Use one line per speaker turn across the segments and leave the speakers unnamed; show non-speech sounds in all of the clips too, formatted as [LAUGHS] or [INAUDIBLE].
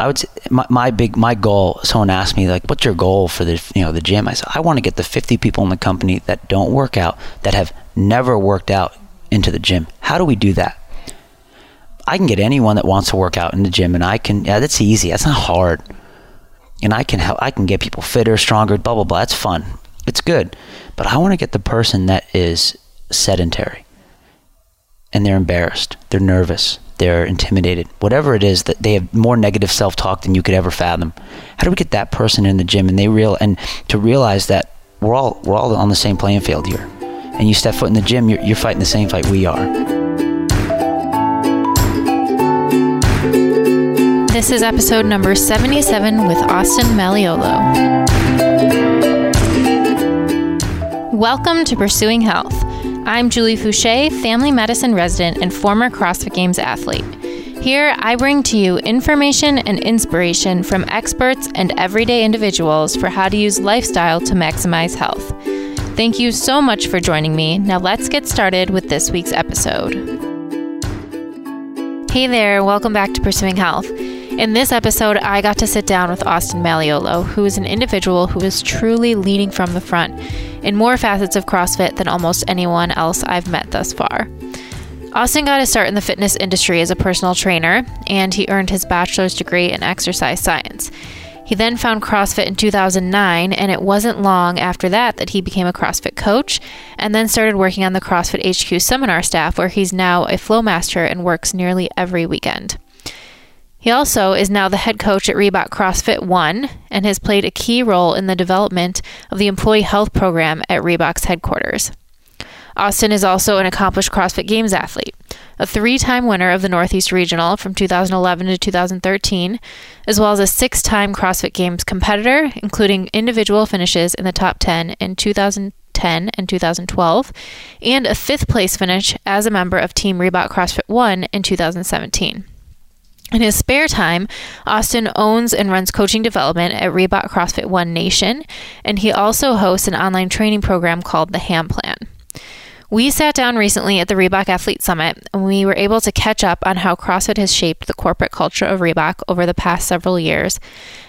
I would say my, my big my goal. Someone asked me like, "What's your goal for the you know the gym?" I said, "I want to get the 50 people in the company that don't work out that have never worked out into the gym. How do we do that?" I can get anyone that wants to work out in the gym, and I can. Yeah, that's easy. That's not hard. And I can help. I can get people fitter, stronger, blah blah blah. That's fun. It's good. But I want to get the person that is sedentary, and they're embarrassed, they're nervous, they're intimidated, whatever it is that they have more negative self-talk than you could ever fathom. How do we get that person in the gym and they real and to realize that we're all we're all on the same playing field here, and you step foot in the gym, you're, you're fighting the same fight we are.
This is episode number 77 with Austin Malleolo. Welcome to Pursuing Health. I'm Julie Foucher, family medicine resident and former CrossFit Games athlete. Here, I bring to you information and inspiration from experts and everyday individuals for how to use lifestyle to maximize health. Thank you so much for joining me. Now, let's get started with this week's episode. Hey there, welcome back to Pursuing Health. In this episode, I got to sit down with Austin Malleolo, who is an individual who is truly leading from the front in more facets of CrossFit than almost anyone else I've met thus far. Austin got his start in the fitness industry as a personal trainer, and he earned his bachelor's degree in exercise science. He then found CrossFit in 2009, and it wasn't long after that that he became a CrossFit coach and then started working on the CrossFit HQ seminar staff, where he's now a flow master and works nearly every weekend. He also is now the head coach at Reebok CrossFit One and has played a key role in the development of the employee health program at Reebok's headquarters. Austin is also an accomplished CrossFit Games athlete, a three time winner of the Northeast Regional from 2011 to 2013, as well as a six time CrossFit Games competitor, including individual finishes in the top 10 in 2010 and 2012, and a fifth place finish as a member of Team Reebok CrossFit One in 2017. In his spare time, Austin owns and runs coaching development at Reebok CrossFit One Nation, and he also hosts an online training program called the Ham Plan. We sat down recently at the Reebok Athlete Summit, and we were able to catch up on how CrossFit has shaped the corporate culture of Reebok over the past several years,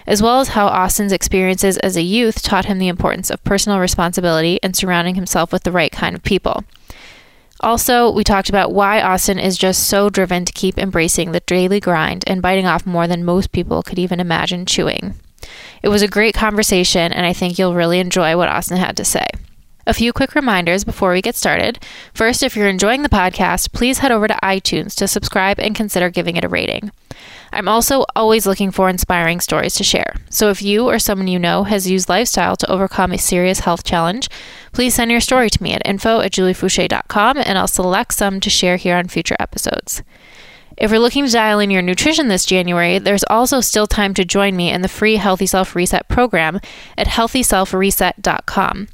as well as how Austin's experiences as a youth taught him the importance of personal responsibility and surrounding himself with the right kind of people. Also, we talked about why Austin is just so driven to keep embracing the daily grind and biting off more than most people could even imagine chewing. It was a great conversation, and I think you'll really enjoy what Austin had to say. A few quick reminders before we get started. First, if you're enjoying the podcast, please head over to iTunes to subscribe and consider giving it a rating. I'm also always looking for inspiring stories to share. So if you or someone you know has used lifestyle to overcome a serious health challenge, please send your story to me at info at juliefoucher.com and I'll select some to share here on future episodes. If you're looking to dial in your nutrition this January, there's also still time to join me in the free Healthy Self Reset program at healthyselfreset.com.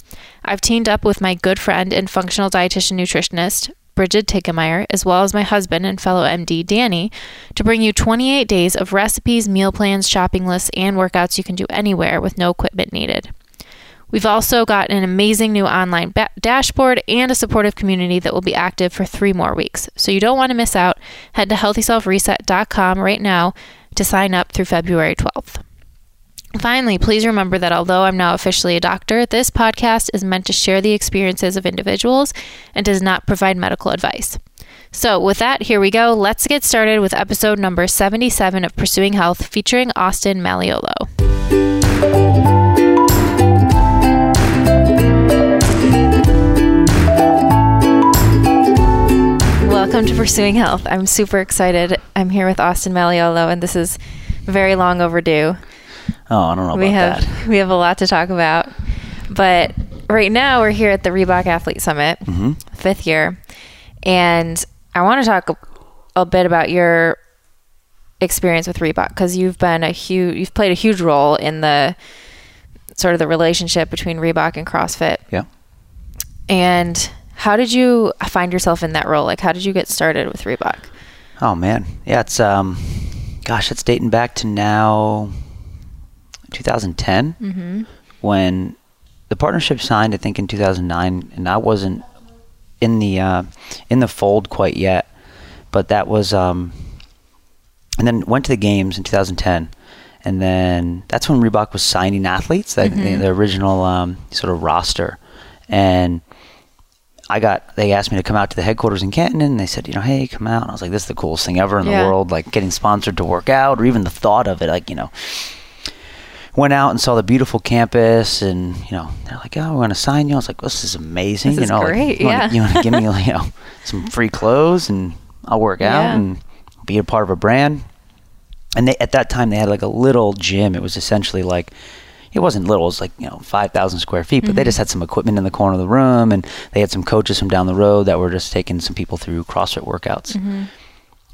I've teamed up with my good friend and functional dietitian nutritionist, Brigid Titgemeier, as well as my husband and fellow MD, Danny, to bring you 28 days of recipes, meal plans, shopping lists, and workouts you can do anywhere with no equipment needed. We've also got an amazing new online ba- dashboard and a supportive community that will be active for three more weeks. So you don't want to miss out. Head to healthyselfreset.com right now to sign up through February 12th. Finally, please remember that although I'm now officially a doctor, this podcast is meant to share the experiences of individuals and does not provide medical advice. So, with that, here we go. Let's get started with episode number 77 of Pursuing Health featuring Austin Malleolo. Welcome to Pursuing Health. I'm super excited. I'm here with Austin Malleolo, and this is very long overdue.
Oh, I don't know
we have
that.
we have a lot to talk about, but right now we're here at the Reebok Athlete Summit,
Mm-hmm.
fifth year, and I want to talk a, a bit about your experience with Reebok because you've been a huge you've played a huge role in the sort of the relationship between Reebok and CrossFit.
Yeah.
And how did you find yourself in that role? Like, how did you get started with Reebok?
Oh man, yeah. It's um, gosh, it's dating back to now 2010
Mm-hmm.
when the partnership signed. I think in 2009, and I wasn't in the uh, in the fold quite yet. But that was um, and then went to the games in 2010 and then that's when Reebok was signing athletes, the, the, the original um, sort of roster. And I got they asked me to come out to the headquarters in Canton, and they said, you know, hey, come out. And I was like, this is the coolest thing ever in
Yeah.
the world. Like getting sponsored to work out, or even the thought of it, like you know. Went out and saw the beautiful campus, and you know they're like, "Oh, we're going to sign you." I was like, "This is amazing!"
This
you know, like,
great,
you wanna- you want to give me, [LAUGHS] you know, some free clothes, and I'll work out
Yeah.
and be a part of a brand and they at that time they had like a little gym. It was essentially like it wasn't little; it was like you know five thousand square feet. But they just mm-hmm. had some equipment in the corner of the room, and they had some coaches from down the road that were just taking some people through CrossFit workouts. Mm-hmm.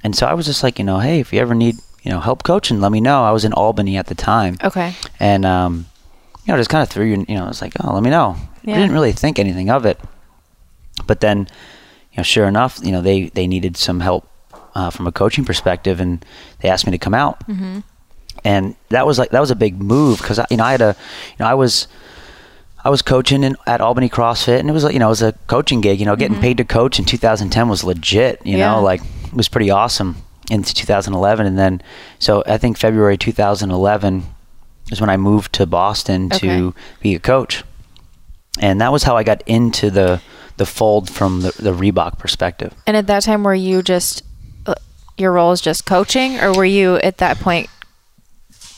And so I was just like, you know, hey, if you ever need you know help coaching, let me know. I was in Albany at the time,
Okay.
and um, you know, just kind of threw you. You know, it's like, oh, let me know.
Yeah.
I didn't really think anything of it, but then, you know, sure enough, you know, they they needed some help uh, from a coaching perspective, and they asked me to come out, mm-hmm. and that was like that was a big move because you know I had a, you know, I was. I was coaching in, at Albany CrossFit, and it was like you know it was a coaching gig. You know, getting paid to coach in 2010 was legit. You
Yeah.
know, like it was pretty awesome into 2011, and then so I think February 2011 is when I moved to Boston to be a coach, and that was how I got into the the fold from the, the Reebok perspective.
And at that time, were you just uh, your role is just coaching, or were you at that point?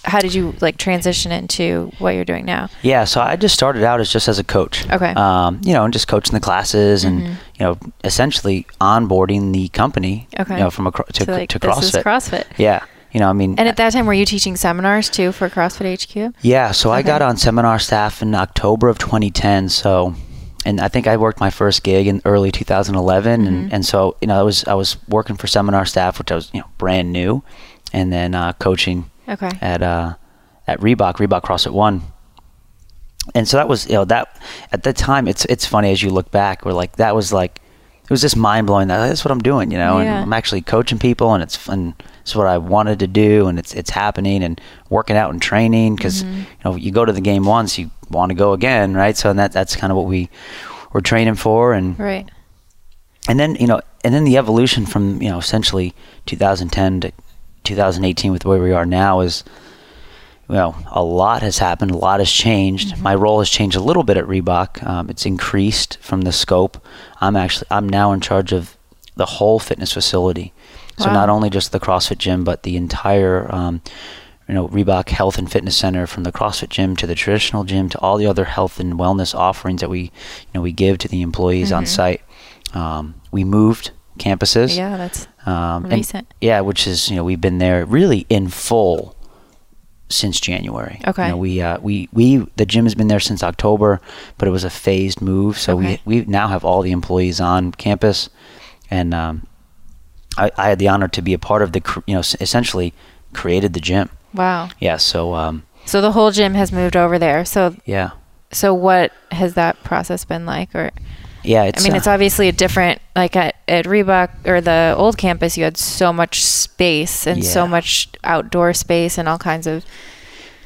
How did you like transition into what you're doing now?
Yeah, so I just started out as just as a coach.
Okay.
Um, you know, and just coaching the classes and you know, essentially onboarding the company.
Okay.
You know, from a to,
So, like,
to
this
CrossFit.
is CrossFit.
Yeah. You know, I mean,
And at that time, were you teaching seminars too for CrossFit HQ?
Yeah, so I got on seminar staff in October of 2010. So, and I think I worked my first gig in early 2011,
Mm-hmm.
and, and so you know I was I was working for seminar staff, which I was you know brand new, and then uh, coaching
Okay.
at uh, at Reebok, Reebok CrossFit One. And so that was you know that at the time it's it's funny as you look back, we're like that was like it was just mind blowing that that's what I'm doing, you know,
Yeah.
and I'm actually coaching people, and it's fun. It's what I wanted to do, and it's it's happening, and working out and training because
Mm-hmm.
you know you go to the game once, you want to go again, right? So and that that's kind of what we were training for, and
Right.
and then you know and then the evolution from you know essentially 2010 to 2018 with where we are now is well a lot has happened a lot has changed. My role has changed a little bit at reebok. Um, it's increased from the scope. I'm actually i'm now in charge of the whole fitness facility. So
Wow.
not only just the crossfit gym but the entire um, you know reebok health and fitness center from the crossfit gym to the traditional gym to all the other health and wellness offerings that we you know we give to the employees on site. Um, we moved campuses.
Yeah, that's
um, and-
recent.
yeah, which is you know we've been there really in full since January.
Okay.
You know, we uh, we we the gym has been there since October, but it was a phased move. So
Okay.
we we now have all the employees on campus, and um, I, I had the honor to be a part of the cr- you know essentially created the gym.
wow.
Yeah. So um,
So the whole gym has moved over there. So
yeah.
so what has that process been like? Or
Yeah, it's,
I mean,
uh,
it's obviously a different. Like at, at Reebok or the old campus, you had so much space and so much outdoor space and all kinds of.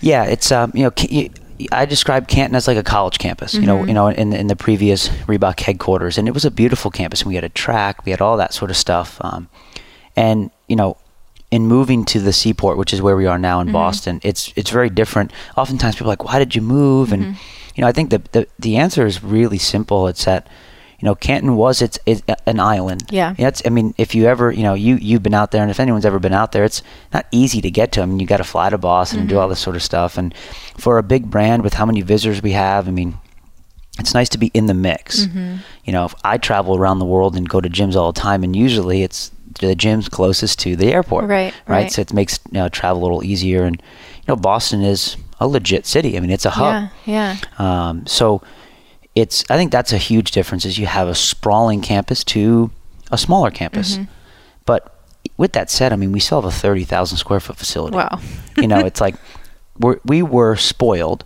Yeah, it's um, you know, you, I described Canton as like a college campus. You
Mm-hmm.
know, you know, in in the previous Reebok headquarters, and it was a beautiful campus. And we had a track, we had all that sort of stuff. Um, and you know, in moving to the seaport, which is where we are now in
Mm-hmm.
Boston, it's it's very different. Oftentimes, people are like, "Why did you move?" And
Mm-hmm.
you know, I think the the the answer is really simple. It's that. You know, Canton was it's, it's an island.
Yeah.
It's, I mean, if you ever, you know, you you've been out there, and if anyone's ever been out there, it's not easy to get to. I mean, you got to fly to Boston and do all this sort of stuff. And for a big brand with how many visitors we have, I mean, it's nice to be in the mix. You know, if I travel around the world and go to gyms all the time, and usually it's the gyms closest to the airport.
Right, right.
So it makes you know, travel a little easier. And you know, Boston is a legit city. I mean, it's a hub.
Yeah, yeah.
Um, so it's I think that's a huge difference is you have a sprawling campus to a smaller campus.
Mm-hmm.
But with that said, I mean we still have a thirty thousand square foot facility.
Wow.
you know, it's [LAUGHS] like we're, we were spoiled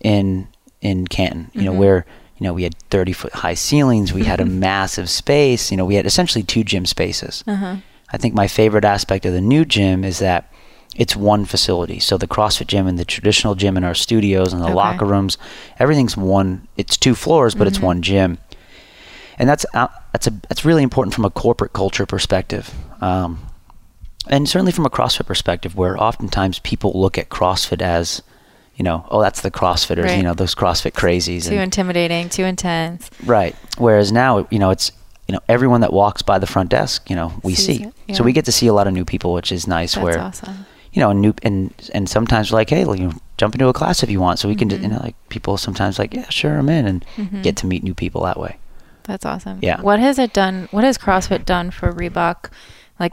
in in Canton. You know,
Mm-hmm.
where you know we had thirty foot high ceilings, we had a [LAUGHS] massive space. You know, we had essentially two gym spaces.
Uh-huh.
I think my favorite aspect of the new gym is that it's one facility. So the CrossFit gym and the traditional gym and our studios and the
Okay.
locker rooms, everything's one. It's two floors, but it's one gym, and that's uh, that's a that's really important from a corporate culture perspective. Um, and certainly from a CrossFit perspective, where oftentimes people look at CrossFit as, you know, oh, that's the CrossFitters,
Right.
you know, those CrossFit crazies.
Too
and-
intimidating, too intense.
Right. Whereas now, you know, it's you know everyone that walks by the front desk, you know, we
Sees
see.
it, yeah.
So we get to see a lot of new people, which is nice.
That's
where
awesome.
You know, and new and and sometimes like, hey, you know, jump into a class if you want. So we can,
Mm-hmm.
you know, like people sometimes like, yeah, sure, I'm in, and get to meet new people that way.
That's awesome.
Yeah.
What has it done? What has CrossFit done for Reebok? Like,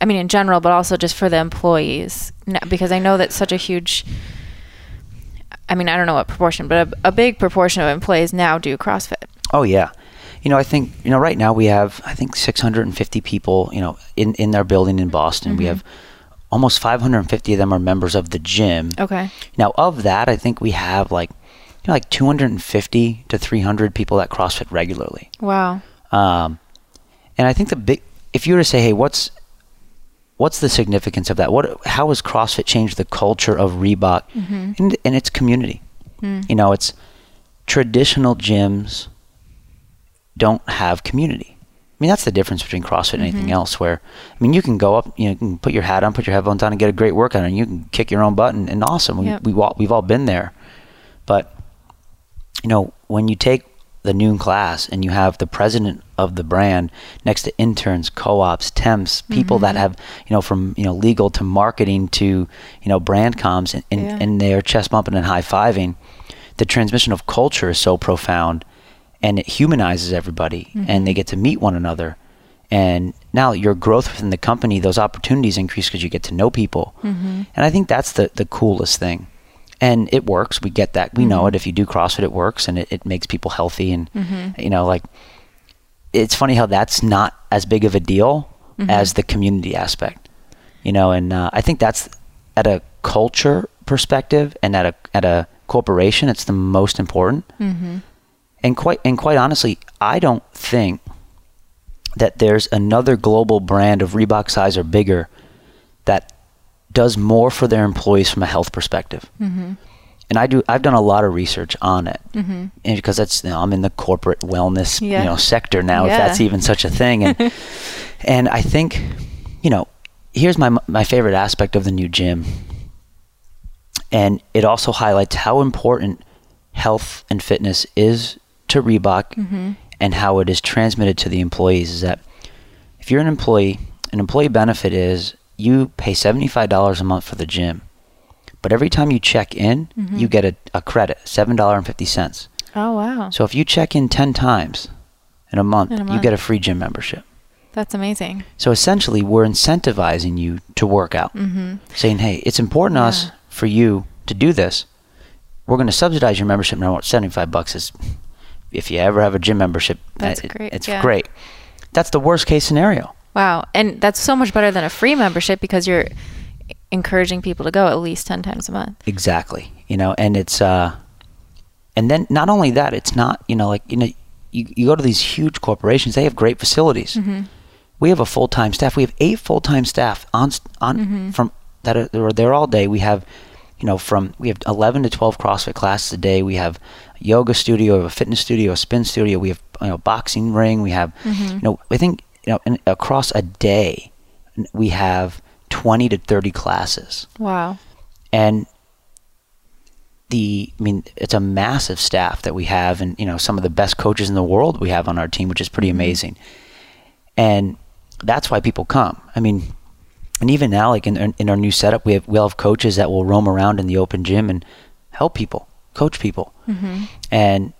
I mean, in general, but also just for the employees, because I know that's such a huge. I mean, I don't know what proportion, but a, a big proportion of employees now do CrossFit.
Oh yeah. You know, I think you know right now we have I think 650 people, you know, in in their building in Boston.
Mm-hmm.
We have almost 550 of them are members of the gym.
Okay.
Now, of that, I think we have like you know like 250 to 300 people that CrossFit regularly.
Wow.
Um, and I think the big, if you were to say, hey, what's what's the significance of that? What, how has CrossFit changed the culture of Reebok and, and its community? You know, it's traditional gyms don't have community. I mean, that's the difference between CrossFit and anything mm-hmm. else. Where, I mean, you can go up, you know, you can put your hat on, put your headphones on, and get a great workout, and you can kick your own butt, and, and awesome. We,
Yep.
we all, we've all been there, but you know, when you take the noon class and you have the president of the brand next to interns, co-ops, temps, people that mm-hmm. have, you know, from, you know, legal to marketing to, you know, brand comms and, and,
Yeah.
and they're chest bumping and high fiving, the transmission of culture is so profound and it humanizes everybody mm-hmm. and they get to meet one another. And now your growth within the company, those opportunities increase because you get to know people. Mm-hmm. And I think that's the, the coolest thing and it works. We get that. We know mm-hmm. it. If you do CrossFit, it works, and it, it makes people healthy. And you know, like it's funny how that's not as big of a deal as the community aspect. You know, and uh, I think that's at a culture perspective and at a at a corporation, it's the most important. And quite and quite honestly, I don't think that there's another global brand of Reebok size or bigger that does more for their employees from a health perspective. Mm-hmm. And I do. I've done a lot of research on it, mm-hmm. and because that's you know, I'm in the corporate wellness
Yeah.
you know sector now,
Yeah.
if that's even such a thing. And [LAUGHS] and I think, you know, here's my my favorite aspect of the new gym, and it also highlights how important health and fitness is to Reebok,
Mm-hmm.
and how it is transmitted to the employees. Is that if you're an employee, an employee benefit is you pay $75 a month for the gym, but every time you check in,
Mm-hmm.
you get a, a credit, $7.50.
Oh wow.
So if you check in 10 times in a month,
In a
you get a free gym membership.
That's amazing.
So essentially, we're incentivizing you to work out,
Mm-hmm.
saying, hey, it's important to us for you to do this. We're going to subsidize your membership. Now, 75 bucks is, if you ever have a gym membership,
That's
it-
great,
It's
yeah.
great. That's the worst case scenario.
Wow. And that's so much better than a free membership because you're encouraging people to go at least 10 times a month.
Exactly. You know, and it's uh and then not only that, it's not, you know, like you know you, you go to these huge corporations, they have great facilities.
Mm-hmm.
We have a full-time staff. We have eight full-time staff on on
Mm-hmm.
from that are, that are there all day. We have you know, from we have 11 to 12 CrossFit classes a day. We have a yoga studio, we have a fitness studio, a spin studio. We have you know, boxing ring. We have,
Mm-hmm.
you know, I think you know, and across a day, we have 20 to 30 classes
Wow.
and the I mean it's a massive staff that we have and you know some of the best coaches in the world we have on our team which is pretty amazing and that's why people come I mean and even now like in, in our new setup we have we'll have coaches that will roam around in the open gym and help people coach people. Mm-hmm. And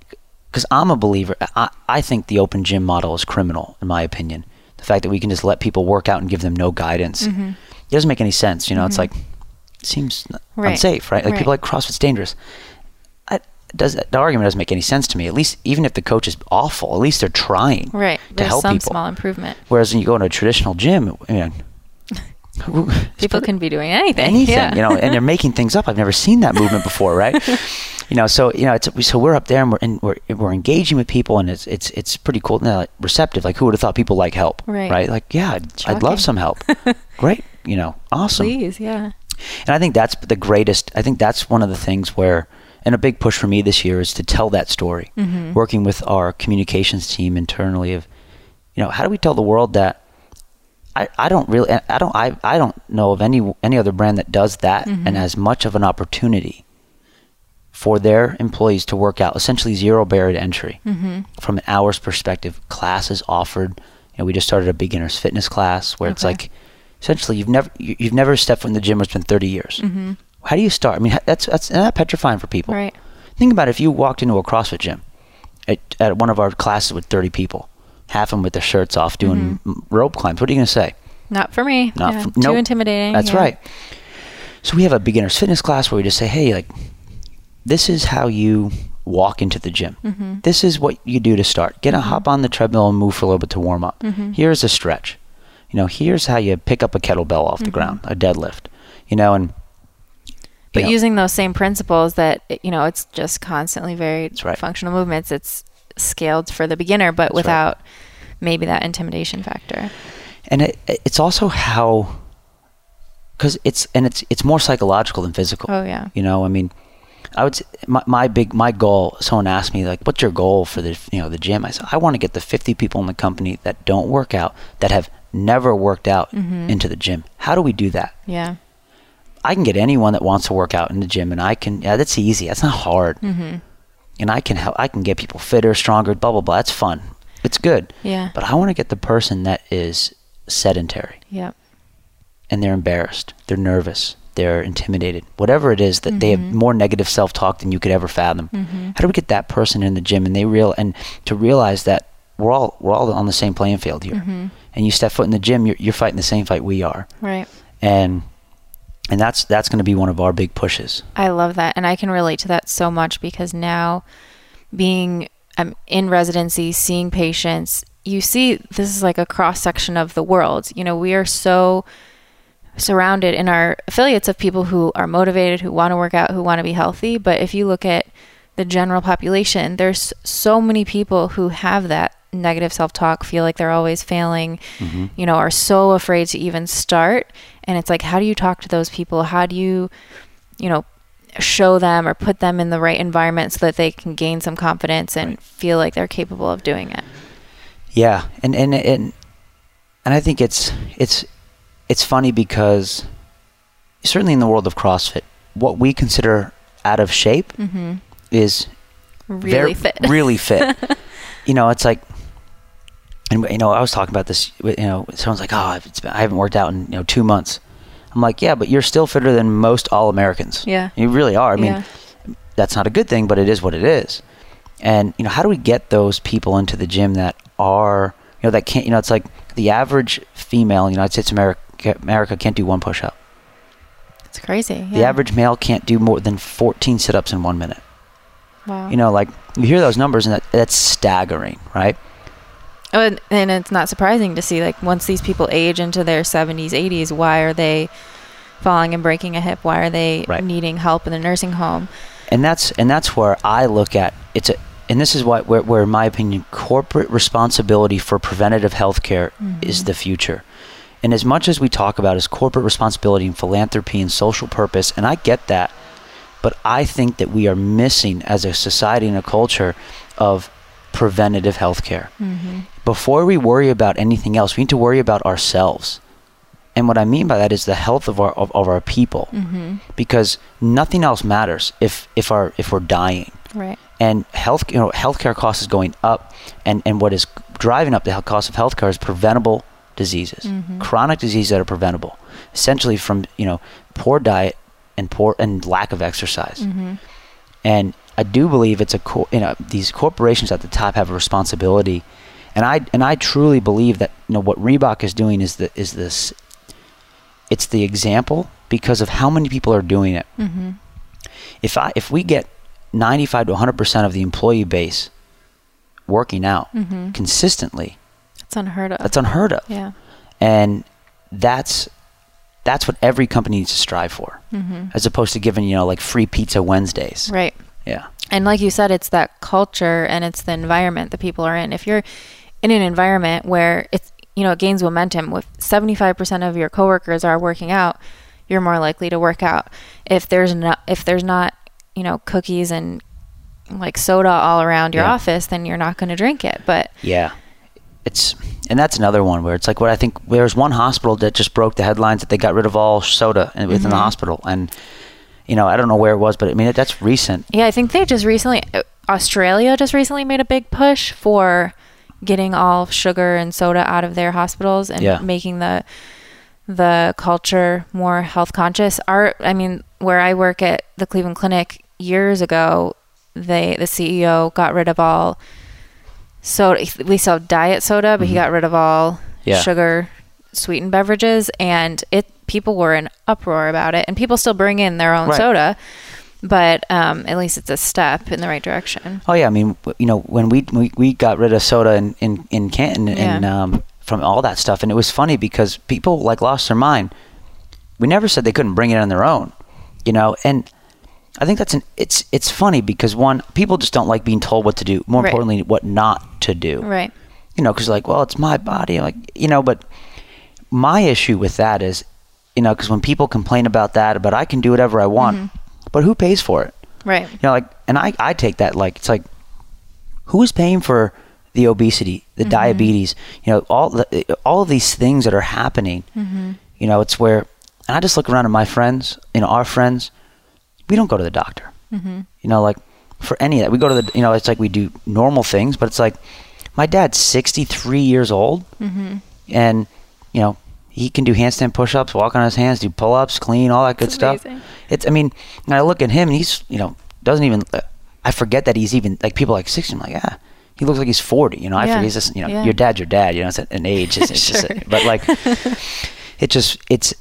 because I'm a believer I, I think the open gym model is criminal in my opinion. The fact that we can just let people work out and give them no guidance mm-hmm. it doesn't make any sense you know? It's mm-hmm. like it seems
Right.
unsafe right? Like
Right.
people like CrossFit's dangerous. I, does the argument doesn't make any sense to me at least even if the coach is awful at least they're trying
Right.
to
There's
help
some
people.
small improvement.
whereas when you go into a traditional gym mean, who-
People can be doing anything.
anything,
Yeah.
you know, and they're making things up. I've never seen that movement before, right? [LAUGHS] you know, so you know, it's so we're up there and we're and we're, we're engaging with people, and it's it's it's pretty cool, and, uh, receptive. Like, who would have thought people like help,
Right.
Right? Like, yeah, I'd, I'd love some help. [LAUGHS] Great, you know, awesome.
Please, yeah.
And I think that's the greatest. I think that's one of the things where, and a big push for me this year is to tell that story.
Mm-hmm.
Working with our communications team internally of, you know, how do we tell the world that I, I don't really I don't I, I don't know of any any other brand that does that
Mm-hmm.
and has much of an opportunity for their employees to work out essentially zero barrier to entry
Mm-hmm.
from an hours perspective classes offered you know we just started a beginners fitness class where it's like essentially you've never you- you've never stepped foot in the gym it's been 30 years
Mm-hmm.
how do you start I mean that's that's that petrifying for people
Right.
think about it, if you walked into a CrossFit gym at, at one of our classes with 30 people half of them with their shirts off doing m rope climbs what are you going to say
Not for me.
not
Yeah,
from-
too
nope.
intimidating.
That's
yeah.
right. So we have a beginner's fitness class where we just say, hey, like, this is how you walk into the gym.
Mm-hmm.
This is what you do to start. Get a hop on the treadmill and move for a little bit to warm up.
Mm-hmm.
Here's a stretch. You know, here's how you pick up a kettlebell off
Mm-hmm.
the ground, a deadlift. You know, and
But
you know,
using those same principles that you know, it's just constantly very
That's right.
functional movements. It's scaled for the beginner, but
That's right.
without maybe that intimidation factor.
and it, it's also how because it's and it's it's more psychological than physical.
Oh yeah.
You know, I mean, I would my, my big my goal. Someone asked me like, "What's your goal for the you know the gym?" I said, "I want to get the 50 people in the company that don't work out that have never worked out
Mm-hmm.
into the gym. How do we do that?
Yeah.
I can get anyone that wants to work out in the gym, and I can. Yeah, that's easy. That's not hard.
Mm-hmm.
And I can help. I can get people fitter, stronger. Blah blah blah. That's fun. It's good.
Yeah.
But I want to get the person that is sedentary
Yep.
and they're embarrassed, they're nervous, they're intimidated, whatever it is that they have
Mm-hmm.
more negative self-talk than you could ever fathom. How do we get that person in the gym and they real and to realize that we're all we're all on the same playing field here,
Mm-hmm.
and you step foot in the gym, you're, you're fighting the same fight we are,
Right.
and and that's that's going to be one of our big pushes.
I love that. And I can relate to that so much because now being um, in residency, seeing patients, you see this is like a cross section of the world. You know, we are so surrounded in our affiliates of people who are motivated, who want to work out, who want to be healthy. But if you look at the general population, there's so many people who have that negative self talk, feel like they're always failing, you know, are so afraid to even start. And it's like, how do you talk to those people? How do you, you know, show them or put them in the right environment so that they can gain some confidence and feel like they're capable of doing it?
Yeah, and and and and I think it's it's it's funny because certainly in the world of CrossFit, what we consider out of shape mm-hmm. is
Really fit.
really fit. [LAUGHS] you know, it's like, and you know, I was talking about this. You know, someone's like, "Oh, it's been, I haven't worked out in you know two months." I'm like, "Yeah, but you're still fitter than most all Americans.
Yeah.
you really are. I mean,
Yeah.
that's not a good thing, but it is what it is. And you know, how do we get those people into the gym that are, you know, that can't, you know, it's like the average female in the United States of America, America can't do one push-up.
It's crazy.
The average male can't do more than 14 sit-ups in one minute.
Wow.
You know, like you hear those numbers and that, that's staggering, right?
Oh, and, and it's not surprising to see like once these people age into their 70s, 80s, why are they falling and breaking a hip? Why are they
Right.
needing help in the nursing home?
and that's and that's where I look at it's a and this is what where, where in my opinion corporate responsibility for preventative health care is mm-hmm. the future and as much as we talk about as corporate responsibility and philanthropy and social purpose and I get that but I think that we are missing as a society and a culture of preventative health care mm-hmm. before we worry about anything else we need to worry about ourselves. And what I mean by that is the health of our of, of our people. Mm-hmm. Because nothing else matters if if our if we're dying.
Right.
and health you know healthcare costs is going up. And and what is driving up the health cost of healthcare is preventable diseases. Mm-hmm. Chronic diseases that are preventable. Essentially from you know poor diet and poor and lack of exercise. And I do believe it's a co- you know these corporations at the top have a responsibility and I and I truly believe that you know what Reebok is doing is the is this it's the example because of how many people are doing it
Mm-hmm.
if I if we get 95 to 100 percent of the employee base working out
Mm-hmm.
consistently,
It's unheard of.
that's unheard of,
yeah.
and that's that's what every company needs to strive for, as opposed to giving you know like free pizza Wednesdays.
Mm-hmm. Right.
Yeah,
And like you said, it's that culture and it's the environment that people are in. If you're in an environment where it's, you know, it gains momentum, with 75% of your coworkers are working out, you're more likely to work out. If there's not, if there's not, you know, cookies and like soda all around your
Yeah.
office, then you're not going to drink it. But
yeah, it's and that's another one where it's like what I think there's one hospital that just broke the headlines that they got rid of all soda in- within the mm-hmm. hospital and you know I don't know where it was but I mean that's recent
Yeah, I think they just recently, uh, Australia just recently made a big push for getting all sugar and soda out of their hospitals and
Yeah.
making the the culture more health conscious. Our, I mean, where I work at the Cleveland Clinic years ago, they the CEO got rid of all soda. We sell diet soda, but he got rid of all
Mm-hmm. Yeah.
sugar sweetened beverages, and it people were in uproar about it, and people still bring in their own
Right.
soda but um, at least it's a step in the right direction.
Oh yeah, I mean, you know, when we we, we got rid of soda in in, in Canton and um, from all that stuff, and it was funny because people like lost their mind. We never said they couldn't bring it on their own, you know, and I think that's an it's it's funny because one people just don't like being told what to do. More
Right.
importantly, what not to do.
Right.
You know, because like, well, it's my body, like you know, but my issue with that is, you know, because when people complain about that, but I can do whatever I want, mm-hmm. but who pays for it?
Right.
you know like and i i take that like it's like who is paying for the obesity the mm-hmm. diabetes you know all the all of these things that are happening? Mm-hmm. You know it's where and i just look around at my friends you know our friends we don't go to the doctor. You know like for any of that we go to the you know it's like we do normal things but it's like my dad's 63 years old and you know he can do handstand push-ups walk on his hands do pull-ups clean all that good stuff it's i mean i look at him and he's you know doesn't even i forget that he's even like people like 60 i'm like ah he looks like he's 40 you know i
Yeah.
forget he's just you know
Yeah.
your dad's your dad you know it's an age it's, it's just [LAUGHS]
Sure.
but like it just it's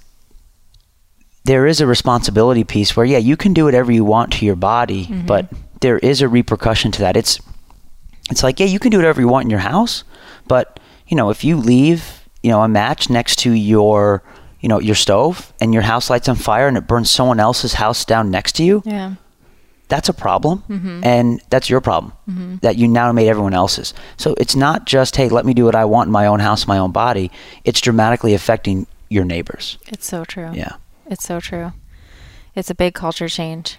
there is a responsibility piece where yeah you can do whatever you want to your body
Mm-hmm.
but there is a repercussion to that it's it's like yeah you can do whatever you want in your house but you know if you leave you know a match next to your you know your stove and your house lights on fire and it burns someone else's house down next to you
Yeah.
that's a problem and that's your problem that you now made everyone else's so it's not just hey let me do what i want in my own house my own body it's dramatically affecting your neighbors
It's so true.
yeah
It's so true. It's a big culture change.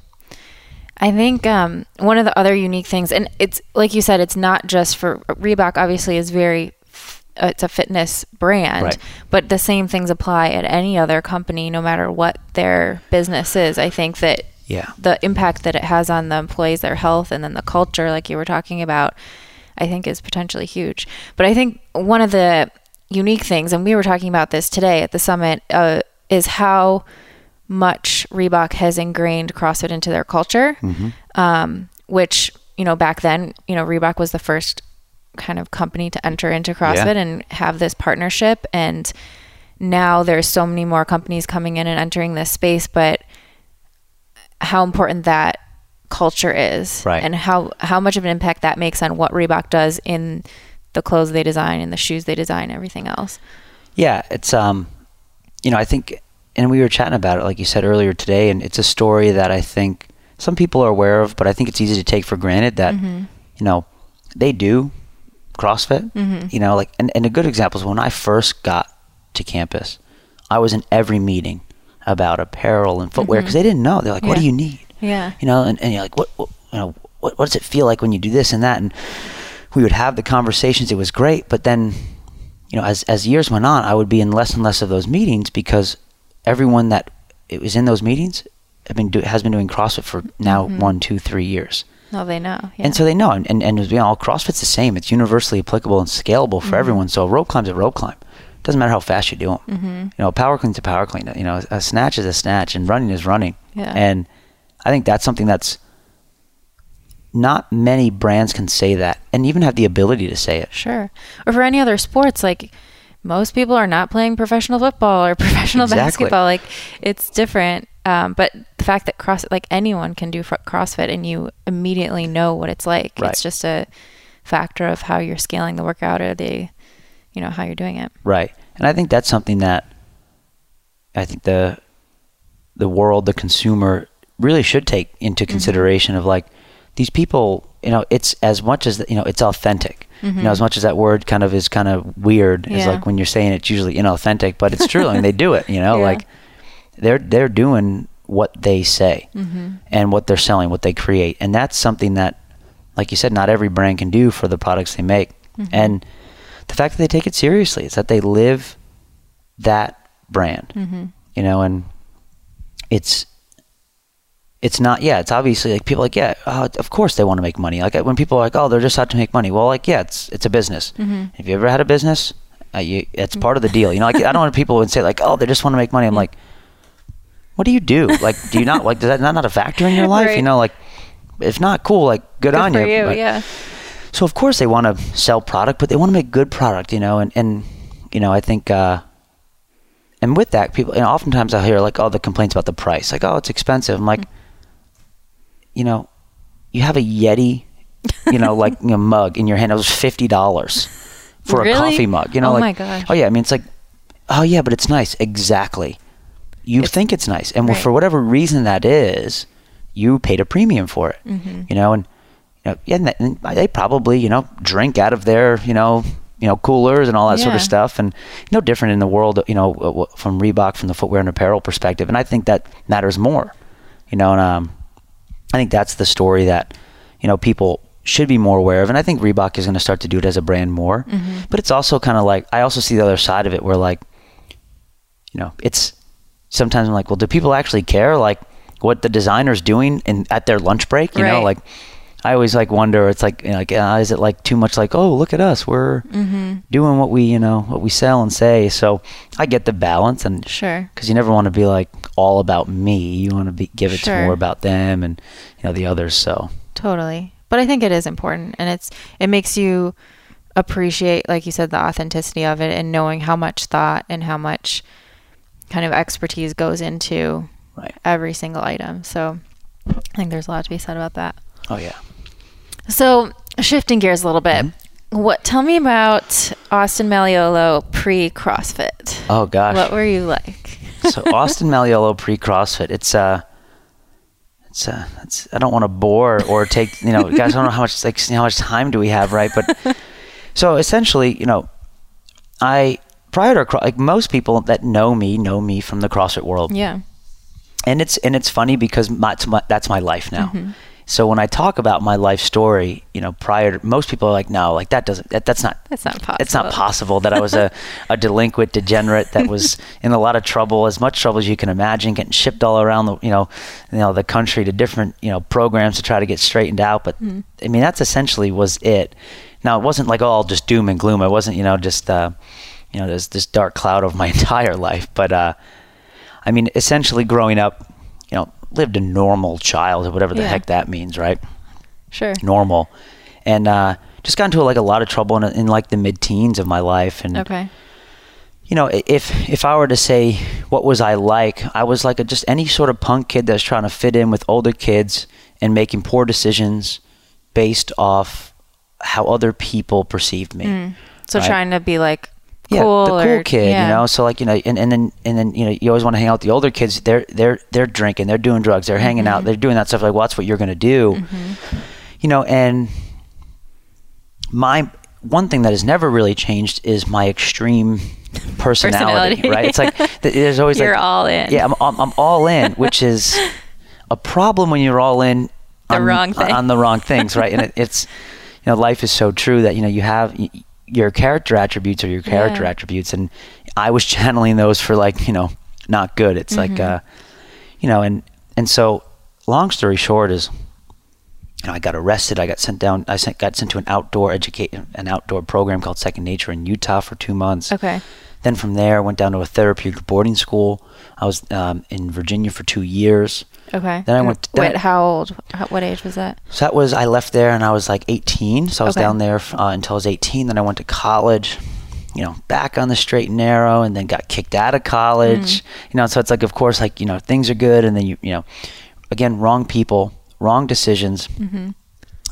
I think um, one of the other unique things, and it's like you said, it's not just for Reebok. Obviously, is very it's a fitness brand,
Right.
but the same things apply at any other company, no matter what their business is. I think that
Yeah.
the impact that it has on the employees, their health, and then the culture, like you were talking about, I think is potentially huge. But I think one of the unique things, and we were talking about this today at the summit, uh, is how much Reebok has ingrained CrossFit into their culture. Um, which you know back then, you know Reebok was the first kind of company to enter into CrossFit and have this partnership, and now there's so many more companies coming in and entering this space, but how important that culture is
Right.
and how how much of an impact that makes on what Reebok does in the clothes they design and the shoes they design everything else.
Yeah, it's um, you know, I think, and we were chatting about it, like you said earlier today, and it's a story that I think some people are aware of, but I think it's easy to take for granted that,
Mm-hmm.
you know, they do CrossFit. You know, like, and, and a good example is when I first got to campus, I was in every meeting about apparel and footwear because they didn't know. They're like, "What do
Mm-hmm.
You need?"
Yeah.
you know, and, and you're like, what, what, you know, what, what does it feel like when you do this and that? And we would have the conversations. It was great, but then, you know, as as years went on, I would be in less and less of those meetings because everyone that it was in those meetings have been do, has been doing CrossFit for now one, two, three years,
No, they know. Yeah.
and so they know. And and, and you know, all CrossFit's the same. It's universally applicable and scalable for everyone. So a rope climb's a rope climb. Doesn't matter how fast you do them. Mm-hmm. You know, a power clean's a power clean. You know, a snatch is a snatch, and running is running.
Yeah.
And I think that's something that's not many brands can say that, and even have the ability to say it.
Sure. Or for any other sports, like most people are not playing professional football or [LAUGHS] professional
Exactly.
basketball. Like it's different. Um, but fact that cross, like anyone can do CrossFit and you immediately know what it's like.
Right.
It's just a factor of how you're scaling the workout or the, you know, how you're doing it.
Right. And I think that's something that I think the the world, the consumer really should take into
Mm-hmm.
consideration of like these people, you know, it's as much as you know, it's authentic. You know, as much as that word kind of is kind of weird, is
Mm-hmm.
Like when you're saying it's usually inauthentic, but it's true. I mean, they do it, you know, [LAUGHS]
Yeah.
like they're they're doing what they say
Mm-hmm.
and what they're selling, what they create, and that's something that, like you said, not every brand can do for the products they make.
Mm-hmm.
And the fact that they take it seriously. is that they live that brand,
Mm-hmm.
you know, and it's it's not yeah it's obviously like people are like yeah uh, of course they want to make money like when people are like oh they're just out to make money well like yeah it's it's a business
Mm-hmm.
have you ever had a business uh, you, it's part of the deal you know like i don't want people to say like oh they just want to make money i'm [LAUGHS] like what do you do like do you not like does that not, not a factor in your [LAUGHS] life you know like if not cool like good,
Good
on you,
you,
but-
yeah.
so of course they want to sell product, but they want to make good product, you know, and, and you know, I think uh and with that people and oftentimes I'll hear like, oh the complaints about the price. Like, oh it's expensive. I'm like you know, you have a Yeti, you know, like you know, [LAUGHS] mug in your hand. It was fifty dollars for a coffee mug. You know,
Oh
like
my gosh.
oh yeah, I mean it's like oh yeah, but it's nice. Exactly. You think it's nice. And
Right.
for whatever reason that is, you paid a premium for it.
Mm-hmm.
You know, and you know, yeah, and they- and they probably, you know, drink out of their, you know, you know, coolers and all that sort of stuff, and no different in the world, you know, from Reebok, from the footwear and apparel perspective, and I think that matters more, you know, and um, I think that's the story that, you know, people should be more aware of, and I think Reebok is going to start to do it as a brand more, but it's also kind of like I also see the other side of it where like, you know, it's sometimes I'm like, well, do people actually care like what the designer's doing in at their lunch break? You know, like I always like wonder. It's like you know, like uh, is it like too much? Like oh look at us, we're
Mm-hmm.
doing what we you know what we sell and say. So I get the balance and
Sure.
because you never want to be like all about me. You want to be give it to more about them and you know the others. So
Totally. But I think it is important and it's it makes you appreciate like you said the authenticity of it and knowing how much thought and how much kind of expertise goes into
right.
every single item. So I think there's a lot to be said about that.
Oh yeah.
So shifting gears a little bit.
Mm-hmm.
What tell me about Austin Malleolo pre CrossFit?
Oh gosh.
What were you like?
so [LAUGHS] Austin Malleolo pre CrossFit. It's uh it's uh it's I don't want to bore or take you know guys I don't know how much like how much time do we have right but [LAUGHS] so essentially you know I prior to like most people that know me know me from the CrossFit world
Yeah.
and it's and it's funny because my, my, that's my life now.
Mm-hmm.
So when I talk about my life story, you know, prior to most people are like, no, like that doesn't that, that's not
That's not possible.
it's not possible that I was a, a delinquent degenerate that was [LAUGHS] in a lot of trouble, as much trouble as you can imagine, getting shipped all around the you know, you know the country to different you know programs to try to get straightened out. But
Mm-hmm.
I mean, that's essentially was it. Now it wasn't like all just doom and gloom. It wasn't you know just uh, you know there's this dark cloud of my [LAUGHS] entire life. But uh, I mean, essentially growing up, you know, lived a normal childhood, whatever the
Yeah.
heck that means, right?
Sure.
Normal, and uh, just got into like a lot of trouble in, in like the mid-teens of my life, and
Okay.
you know, if if I were to say what was I like, I was like a, just any sort of punk kid that's trying to fit in with older kids and making poor decisions based off how other people perceived me.
So
Right.
trying to be like
Yeah,
cool
the cool
or-
kid,
yeah.
you know. So like you know, and, and then and then you know, you always want to hang out with the older kids. They're they're they're drinking, they're doing drugs, they're hanging
Mm-hmm.
out, they're doing that stuff. Like, well, that's what you're gonna do, you know. And my one thing that has never really changed is my extreme personality,
Personality.
right? It's like [LAUGHS] there's always
You're
like
all in.
Yeah, I'm, I'm I'm all in, which is [LAUGHS] a problem when you're all in
The
on,
wrong thing.
on the wrong things, right? and it, it's you know, life is so true that you know you have y- your character attributes are your character
Yeah.
attributes, and I was [LAUGHS] channeling those for like you know not good. It's like
Mm-hmm.
uh, you know, and and so long story short is. You know, I got arrested. I got sent down. I sent, got sent to an outdoor educate an outdoor program called Second Nature in Utah for two months.
Okay.
Then from there, I went down to a therapeutic boarding school. I was um, in Virginia for two years.
Okay.
Then I went- then
Wait, how old? How, what age was that?
So that was I left there and I was like 18. So I was
Okay.
down there uh, until I was 18. Then I went to college. You know, back on the straight and narrow, and then got kicked out of college. You know, so it's like, of course, like you know, things are good, and then you, you know, again, wrong people, wrong decisions,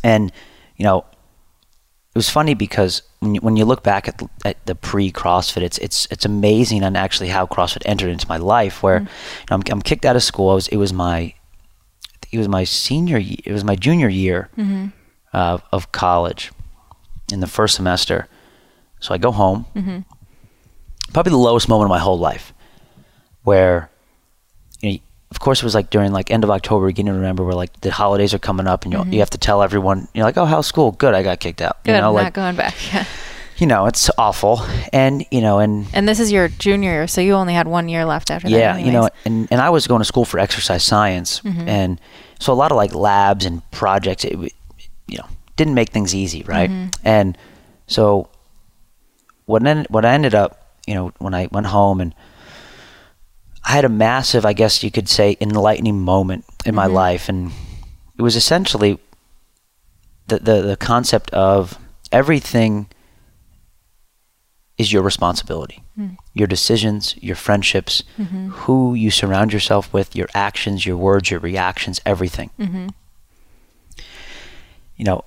and you know, it was funny because when you, when you look back at the, at the pre CrossFit, it's it's it's amazing on actually how CrossFit entered into my life. Where you know, I'm, I'm kicked out of school. I was it was my it was my senior year, it was my junior year uh, of college in the first semester. So I go home. Probably the lowest moment of my whole life, where of course it was like during like end of October, beginning of November, where like the holidays are coming up, and you you have to tell everyone, you're like, oh, how's school? Good, I got kicked out.
Good.
you know,
I'm
like
not going back. [LAUGHS] Yeah.
you know, it's awful. And, you know, and
And this is your junior year, so you only had one year left after that.
yeah, you know, and, and I was going to school for exercise science.
Mm-hmm.
And so a lot of like labs and projects, it, you know, didn't make things easy, right?
Mm-hmm.
And so what, en- what I ended up, you know, when I went home and I had a massive, I guess you could say, enlightening moment in my
Mm-hmm.
life. And it was essentially the, the, the concept of everything is your responsibility. Hmm. Your decisions, your friendships, mm-hmm. who you surround yourself with, your actions, your words, your reactions, everything. Mm-hmm. You know,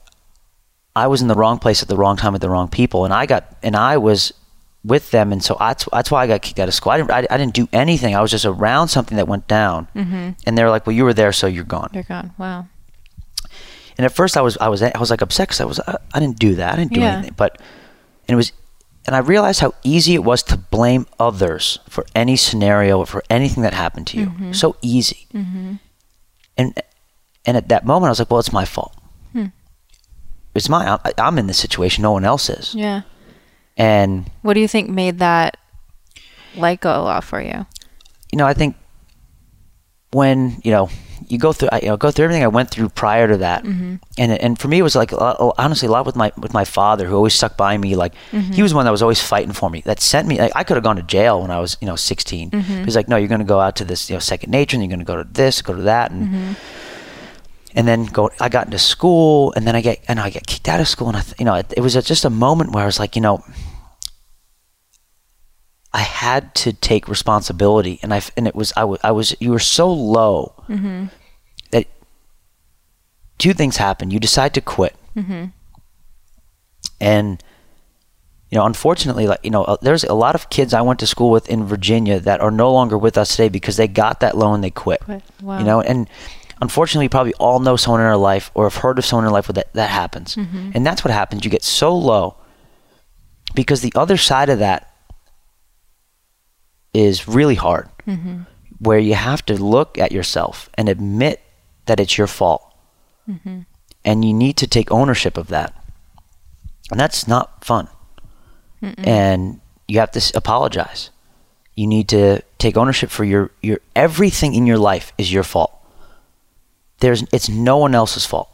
I was in the wrong place at the wrong time with the wrong people, and I got and I was with them, and so that's that's why I got kicked out of school. I didn't I, I didn't do anything. I was just around something that went down, and they were like, "Well, you were there, so you're gone."
You're gone. Wow.
And at first, I was I was I was like upset because I was I, I didn't do that. I didn't do
Yeah.
anything. But and it was, and I realized how easy it was to blame others for any scenario or for anything that happened to you.
Mm-hmm.
So easy. And and at that moment, I was like, well, it's my fault.
Hmm.
It's my I, I'm in this situation. No one else is.
Yeah.
And
What do you think made that light go off for you?
you know, I think when you know you go through, I, you know, go through everything I went through prior to that,
Mm-hmm.
and and for me it was like a lot- honestly a lot with my with my father who always stuck by me. Like
Mm-hmm.
he was the one that was always fighting for me. That sent me. Like, I could have gone to jail when I was you know 16.
Mm-hmm.
He's like, no, you're going to go out to this you know second nature, and you're going to go to this, go to that, and.
Mm-hmm.
And then go. I got into school, and then I get, and I get kicked out of school, and I, you know, it, it was just a moment where I was like, you know, I had to take responsibility, and I and it was I was I was you were so low mm-hmm. that two things happened. You decide to quit, mm-hmm. and you know, unfortunately, like you know, uh, there's a lot of kids I went to school with in Virginia that are no longer with us today because they got that loan, they quit.
Quit. Wow.
You know, and unfortunately, we probably all know someone in our life or have heard of someone in our life where that that happens, mm-hmm. and that's what happens. You get so low because the other side of that is really hard, mm-hmm. where you have to look at yourself and admit that it's your fault, mm-hmm. and you need to take ownership of that, and that's not fun. And you have to apologize. You need to take ownership for your your everything in your life is your fault. There's it's no one else's fault.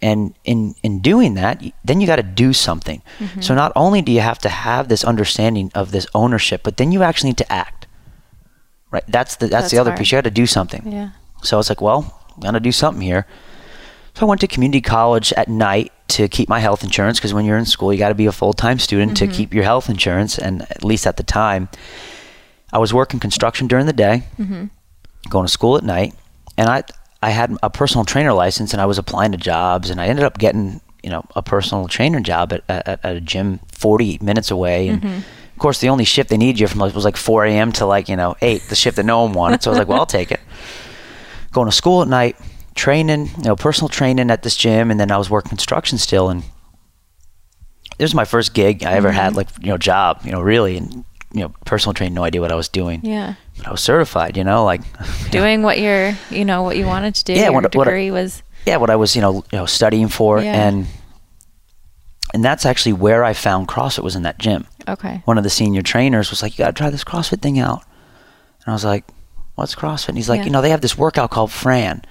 And in in doing that, then you got to do something. Mm-hmm. So not only do you have to have this understanding of this ownership, but then you actually need to act. Right? That's the that's,
That's
the other
hard.
piece. You got to do something.
Yeah.
So I was like, well, I'm to do something here. So I went to community college at night to keep my health insurance because when you're in school, you got to be a full time student to mm-hmm. keep your health insurance. And at least at the time, I was working construction during the day, mm-hmm. going to school at night, and I I had a personal trainer license and I was applying to jobs and I ended up getting you know a personal trainer job at, at, at a gym 40 minutes away and. Mm-hmm. Of course, the only shift they needed you from was like 4 a.m. to like you know 8, the shift that no one wanted. So I was like, well, I'll take it [LAUGHS] going to school at night, training, you know, personal training at this gym, and then I was working construction still. And it was my first gig I ever had, mm-hmm. like you know, job, you know, really, and you know, personal training, no idea what I was doing.
Yeah.
But I was certified, you know, like [LAUGHS]
Doing what you're, you know, what you wanted to do.
Yeah,
Your
what- what-
degree was.
yeah, what I was, you know, you know, studying for,
Yeah.
and and that's actually where I found CrossFit was in that gym.
Okay.
One of the senior trainers was like, "You got to try this CrossFit thing out," and I was like, "What's CrossFit?" And he's like,
Yeah.
"You know, they have this workout called Fran."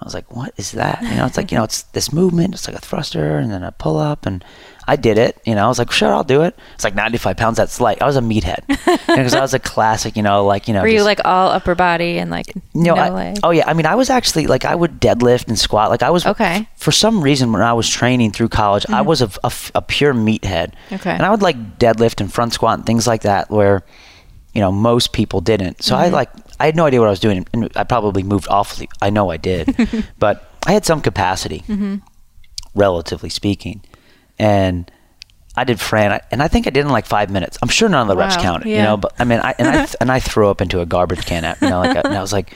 I was like, "What is that?" You know, it's like you know, it's this movement. It's like a thruster and then a pull up, and I did it. You know, I was like, "Sure, I'll do it." It's like 95 pounds. That's light. I was a meathead [LAUGHS] because I was a classic. You know, like you know,
Were you like all upper body and like
no,
no
I, oh yeah. I mean, I was actually like I would deadlift and squat. Like I was
Okay.
For some reason, when I was training through college, I mm-hmm. was a a pure meathead.
Okay.
And I would like deadlift and front squat and things like that, where you know most people didn't. So I mm-hmm. like I had no idea what I was doing, and I probably moved awfully. I know I did, [LAUGHS] but I had some capacity, mm-hmm. relatively speaking, and. I did Fran, and I think I did in like five minutes. I'm sure none of the reps
Wow,
counted, you know. But I mean, I and I [LAUGHS] and I threw up into a garbage can, at, you know, like, and I was like,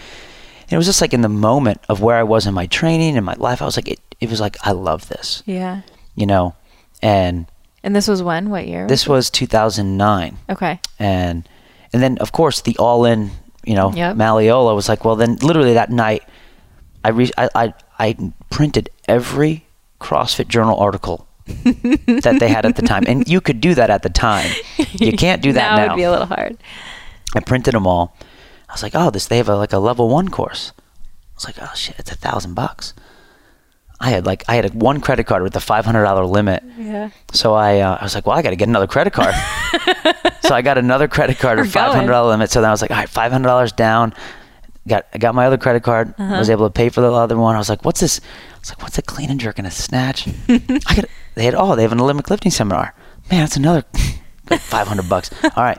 it was just like in the moment of where I was in my training and my life. I was like, it, it was like I love this,
yeah.
you know, and
And this was when? What year?
this was 2009,
Okay.
and and then of course the all in, you know,
Yep.
Malleolo was like, well, then literally that night, I re- I, I I printed every CrossFit Journal article that they had at the [LAUGHS] time, and you could do that at the time. You can't do that
now.
now.
would be a little hard.
I printed them all. I was like, oh, this they have a, like a level one course. I was like, oh shit, it's a thousand bucks. I had like I had a, one credit card with a five hundred dollar limit.
Yeah.
So I uh, I was like, well, I got to get another credit card. [LAUGHS] so I got another credit card with five hundred dollar limit. So then I was like, all right, five hundred dollars down. Got I got my other credit card.
Uh-huh.
Was able to pay for the other one. I was like, what's this? I was like, what's a clean and jerk and a snatch? I got. They had oh, they have an Olympic lifting seminar. Man, that's another like [LAUGHS] five hundred bucks. All right.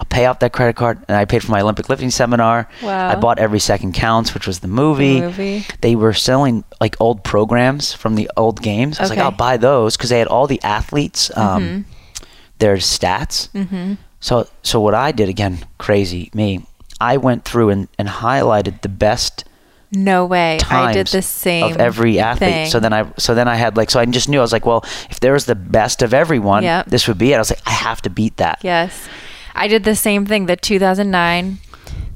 I'll pay off that credit card, and I paid for my Olympic lifting seminar.
Wow.
I bought Every Second Counts, which was the movie.
movie.
They were selling like old programs from the old games. I was
Okay. Mm-hmm.
like, I'll buy those because they had all the athletes, um, their stats. Mm-hmm. So, so what I did again, crazy me. I went through and, and highlighted the best
No way. I did the same
of every athlete.
thing.
So then I, so then I had like, so I just knew I was like, well, if there was the best of everyone,
Yep.
this would be it. I was like, I have to beat that.
Yes. I did the same thing. The 2009,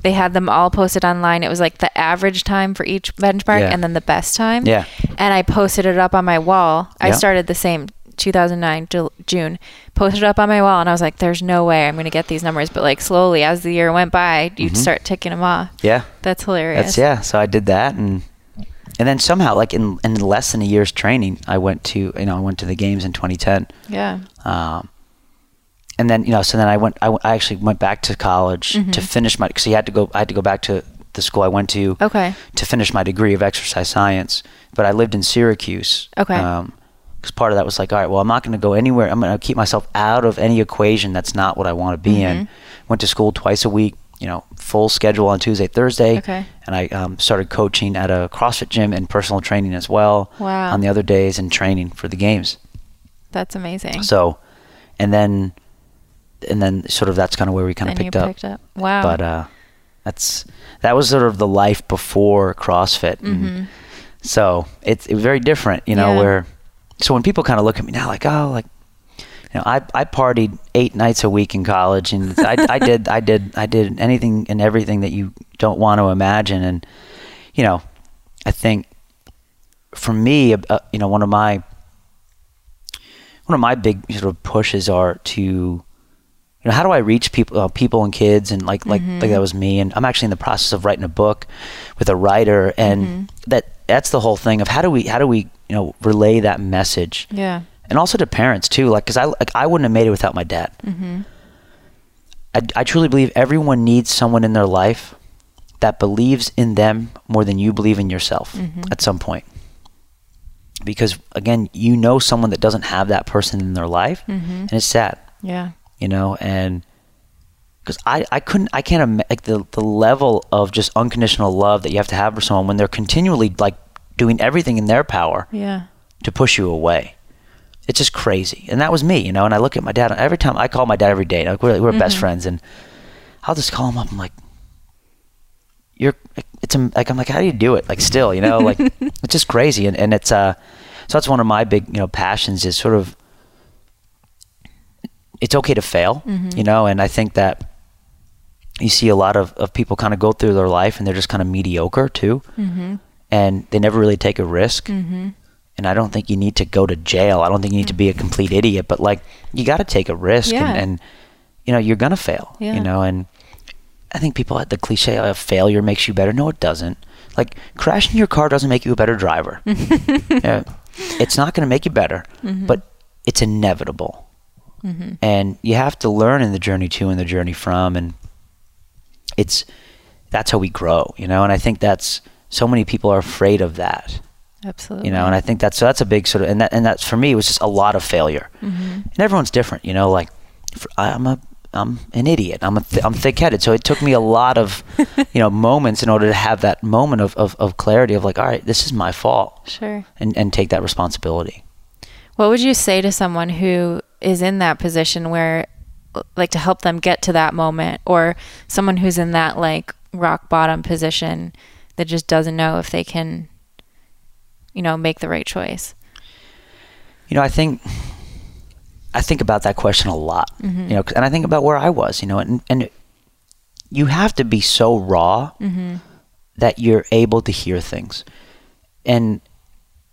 they had them all posted online. It was like the average time for each benchmark
Yeah.
and then the best time.
Yeah.
And I posted it up on my wall. I started the same 2009 Ju- June. Posted up on my wall and I was like, there's no way I'm going to get these numbers. But like slowly as the year went by, you'd start ticking them off.
Yeah.
That's hilarious.
That's yeah. So I did that, and and then somehow, like in in less than a year's training, I went to you know I went to the games in 2010.
Yeah.
Um, and then you know, so then I went. I, w- I actually went back to college
Mm-hmm.
to finish my because you had to go. I had to go back to the school I went to
Okay.
to finish my degree of exercise science. But I lived in Syracuse.
Okay.
Because part of that was like, all right, well, I'm not going to go anywhere. I'm going to keep myself out of any equation that's not what I want to be in.
Mm-hmm.
Went to school twice a week. You know, full schedule on Tuesday, Thursday.
Okay.
And I um, started coaching at a CrossFit gym and personal training as well.
Wow.
On the other days and training for the games.
That's amazing.
So, and then, and then sort of that's kind of where we kind of picked up.
picked up. Wow.
But uh, that's that was sort of the life before CrossFit. And So it's, it's very different, you know.
Mm-hmm. Yeah.
Where so when people kind of look at me now, like, oh, like, you know, I I partied eight nights a week in college, and I I did I did I did anything and everything that you don't want to imagine, and you know, I think for me, uh, you know, one of my one of my big sort of pushes are to you know how do I reach people uh, people and kids and like like like that was me and I'm actually in the process of writing a book with a writer and that that's the whole thing of how do we how do we you know relay that message.
Yeah.
and also to parents too like because I like I wouldn't have made it without my dad. Mm-hmm. I, I truly believe everyone needs someone in their life that believes in them more than you believe in yourself mm-hmm. at some point. Because again you know someone that doesn't have that person in their life mm-hmm. and it's sad.
Yeah.
you know and because I, I couldn't i can't imagine like the, the level of just unconditional love that you have to have for someone when they're continually like doing everything in their power
Yeah.
to push you away. It's just crazy. And that was me you know and i look at my dad every time i call my dad every day like we're, we're best mm-hmm. friends and i'll just call him up i'm like you're it's um, like i'm like how do you do it? Like still you know like [LAUGHS] it's just crazy and, and it's uh so that's one of my big you know passions is sort of it's okay to fail mm-hmm. you know and i think that you see a lot of, of people kind of go through their life and they're just kind of mediocre too mm-hmm. And they never really take a risk. Mm-hmm. And i don't think you need to go to jail. I don't think you need to be a mm-hmm. complete idiot but like you got to take a risk
Yeah.
and, and you know you're gonna fail
Yeah.
you know and i think people had the cliche of failure makes you better. No it doesn't. Like crashing your car doesn't make you a better driver. [LAUGHS] Yeah, it's not going to make you better mm-hmm. but it's inevitable. And you have to learn in the journey to and the journey from and it's that's how we grow you know and i think that's so many people are afraid of that.
Absolutely.
you know and i think that's so that's a big sort of and that and that's for me it was just a lot of failure. Mm-hmm. And everyone's different you know like for, i'm a i'm an idiot. I'm a th- i'm thick-headed. So it took me a lot of [LAUGHS] you know moments in order to have that moment of, of, of clarity of like all right this is my fault.
Sure.
and and take that responsibility.
What would you say to someone who is in that position where, like, to help them get to that moment, or someone who's in that, like, rock bottom position that just doesn't know if they can, you know, make the right choice?
You know, I think I think about that question a lot.
Mm-hmm.
You know, and I think about where I was. You know, and and you have to be so raw
Mm-hmm.
that you're able to hear things. And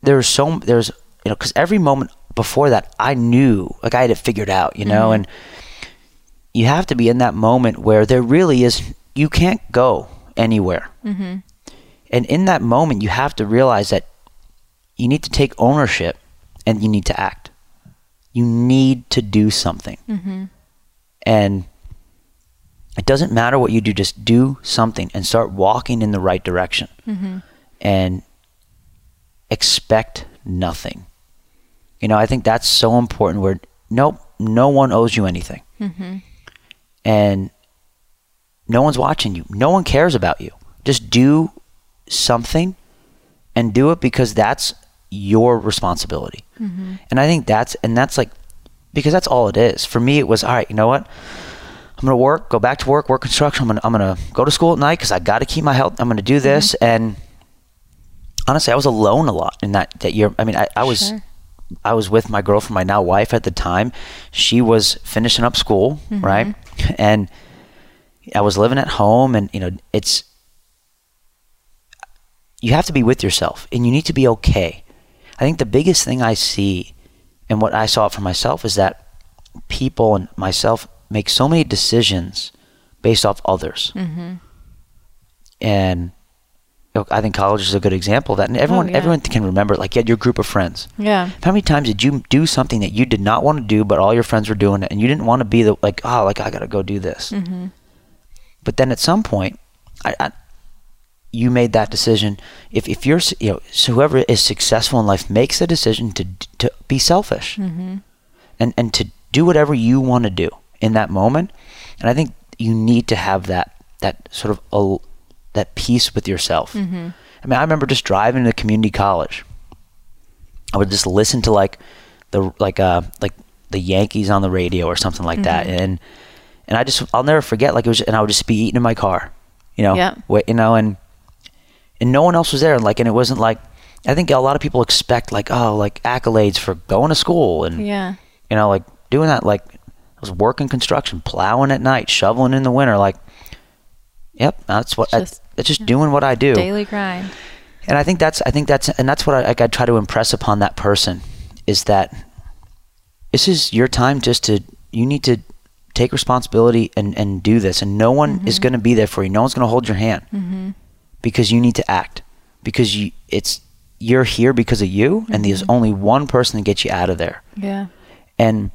there's so there's you know because every moment before that, I knew, like I had it figured out, you know, and you have to be in that moment where there really is, you can't go anywhere. And in that moment, you have to realize that you need to take ownership and you need to act. You need to do something.
Mm-hmm.
And it doesn't matter what you do, just do something and start walking in the right direction.
Mm-hmm.
And expect nothing. You know, I think that's so important where nope, no one owes you anything.
Mm-hmm.
And no one's watching you. No one cares about you. Just do something and do it because that's your responsibility.
Mm-hmm.
And I think that's and that's like because that's all it is. For me it was all right, you know what? I'm going to work, go back to work, work construction. I'm going to I'm to go to school at night cuz I got to keep my health. I'm going to do this and honestly, I was alone a lot in that that year. I mean, I, I was
Sure.
I was with my girlfriend, my now wife at the time. She was finishing up school, right? And I was living at home and you know, it's you have to be with yourself and you need to be okay. I think the biggest thing I see and what I saw for myself is that people and myself make so many decisions based off others.
Mm-hmm.
And I think college is a good example of that. And everyone
Oh, yeah.
everyone can remember like you had your group of friends.
Yeah.
How many times did you do something that you did not want to do, but all your friends were doing it, and you didn't want to be the like, oh, like I gotta go do this.
Mm-hmm.
But then at some point, I, I you made that decision. If if you're you know so whoever is successful in life makes the decision to to be selfish
Mm-hmm.
and and to do whatever you want to do in that moment. And I think you need to have that that sort of a, that peace with yourself.
Mm-hmm.
I mean, I remember just driving to community college. I would just listen to like the like uh like the Yankees on the radio or something like that,
Mhm.
and and I just I'll never forget like it was, and I would just be eating in my car, you know,
Yeah.
wait, you know, and and no one else was there, and like, and it wasn't like I think a lot of people expect like oh like accolades for going to school and
Yeah.
you know, like doing that, like I was working construction, plowing at night, shoveling in the winter. Like, yep, that's what.
Just-
I, it's just doing what I do,
Daily grind.
and I think that's, I think that's, and that's what I, like, I try to impress upon that person is that this is your time just to, you need to take responsibility and and do this, and no one is going to be there for you. No one's going to hold your hand
Mm-hmm.
Because you need to act. Because you, it's you're here because of you, and there's only one person to get you out of there.
Yeah.
and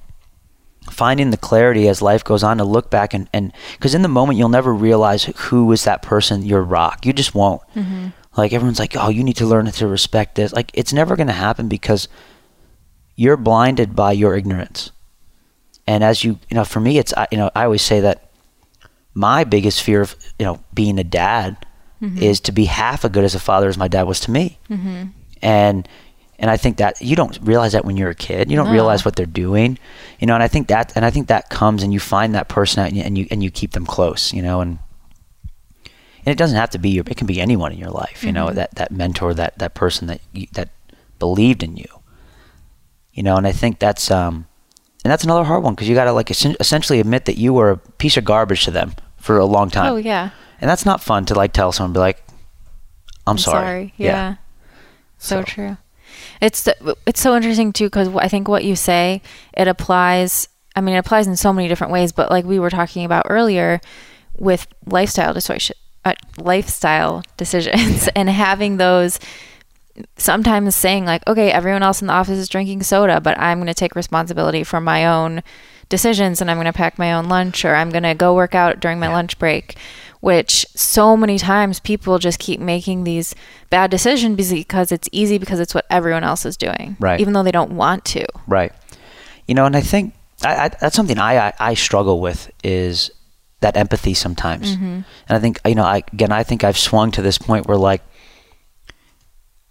finding the clarity as life goes on to look back and and because in the moment you'll never realize who is that person your rock. You just won't.
Mm-hmm.
like everyone's like oh you need to learn to respect this. Like it's never going to happen because you're blinded by your ignorance. And as you you know for me it's I- you know i always say that my biggest fear of you know being a dad is to be half as good as a father as my dad was to me
Mm-hmm.
and and I think that you don't realize that when you're a kid. You don't
No.
realize what they're doing, you know. And I think that and I think that comes and you find that person out and you and you, and you keep them close, you know. And and it doesn't have to be your. It can be anyone in your life, you know.
Mhm.
That that mentor, that that person that you, that believed in you, you know. And I think that's um, and that's another hard one because you got to like essen- essentially admit that you were a piece of garbage to them for a long time.
Oh yeah.
And that's not fun to like tell someone, be like, "I'm, sorry."
Yeah. So,
So-
true. It's it's so interesting too because I think what you say it applies. I mean, it applies in so many different ways. But like we were talking about earlier, with lifestyle decision, uh, lifestyle decisions, [LAUGHS] and having those. Sometimes saying like, okay, everyone else in the office is drinking soda, but I'm going to take responsibility for my own decisions, and I'm going to pack my own lunch, or I'm going to go work out during my
Yeah.
lunch break which so many times people just keep making these bad decisions because it's easy because it's what everyone else is doing
Right.
even though they don't want to
Right. You know, and I think I, I, that's something I, I I struggle with is that empathy sometimes. Mm-hmm. And I think you know, I again, I think I've swung to this point where like,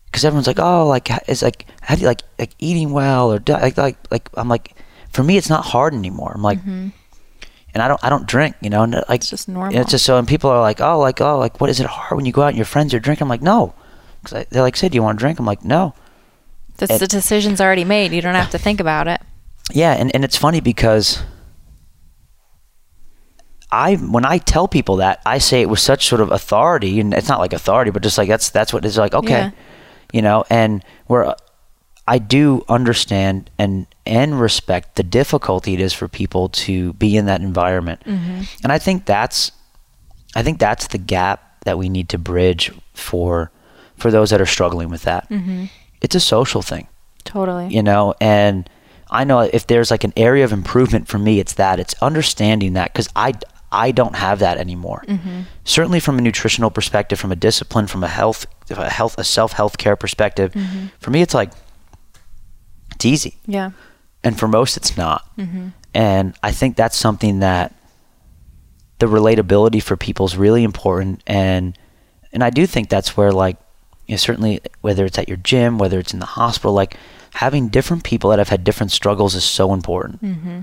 because everyone's like, oh, like it's like how do you like like eating well or like like like I'm like, for me, it's not hard anymore. I'm like, mm-hmm. And I don't I don't drink, you know, and uh, like
It's just normal.
It's just so, and people are like, oh, like oh, like what is it hard when you go out and your friends are drinking? I'm like, no, because they're like, say, do you want to drink? I'm like, no.
that's
And-
the decision's already made you don't have to think about it
Yeah, and, and it's funny because I when I tell people that I say it with such sort of authority, and it's not like authority, but just like that's that's what it's like. Okay,
Yeah.
you know, and where I do understand and and respect the difficulty it is for people to be in that environment. Mm-hmm. And I think that's I think that's the gap that we need to bridge for for those that are struggling with that. Mm-hmm. It's a social thing,
Totally.
you know, and I know if there's like an area of improvement for me, it's that it's understanding that because I I don't have that anymore. Mm-hmm. Certainly from a nutritional perspective, from a discipline, from a health a health a self health care perspective, for me it's like it's easy.
Yeah.
and for most it's not. Mm-hmm. And i think that's something that the relatability for people is really important. And and i do think that's where like you know, certainly whether it's at your gym whether it's in the hospital like having different people that have had different struggles is so important. Mm-hmm.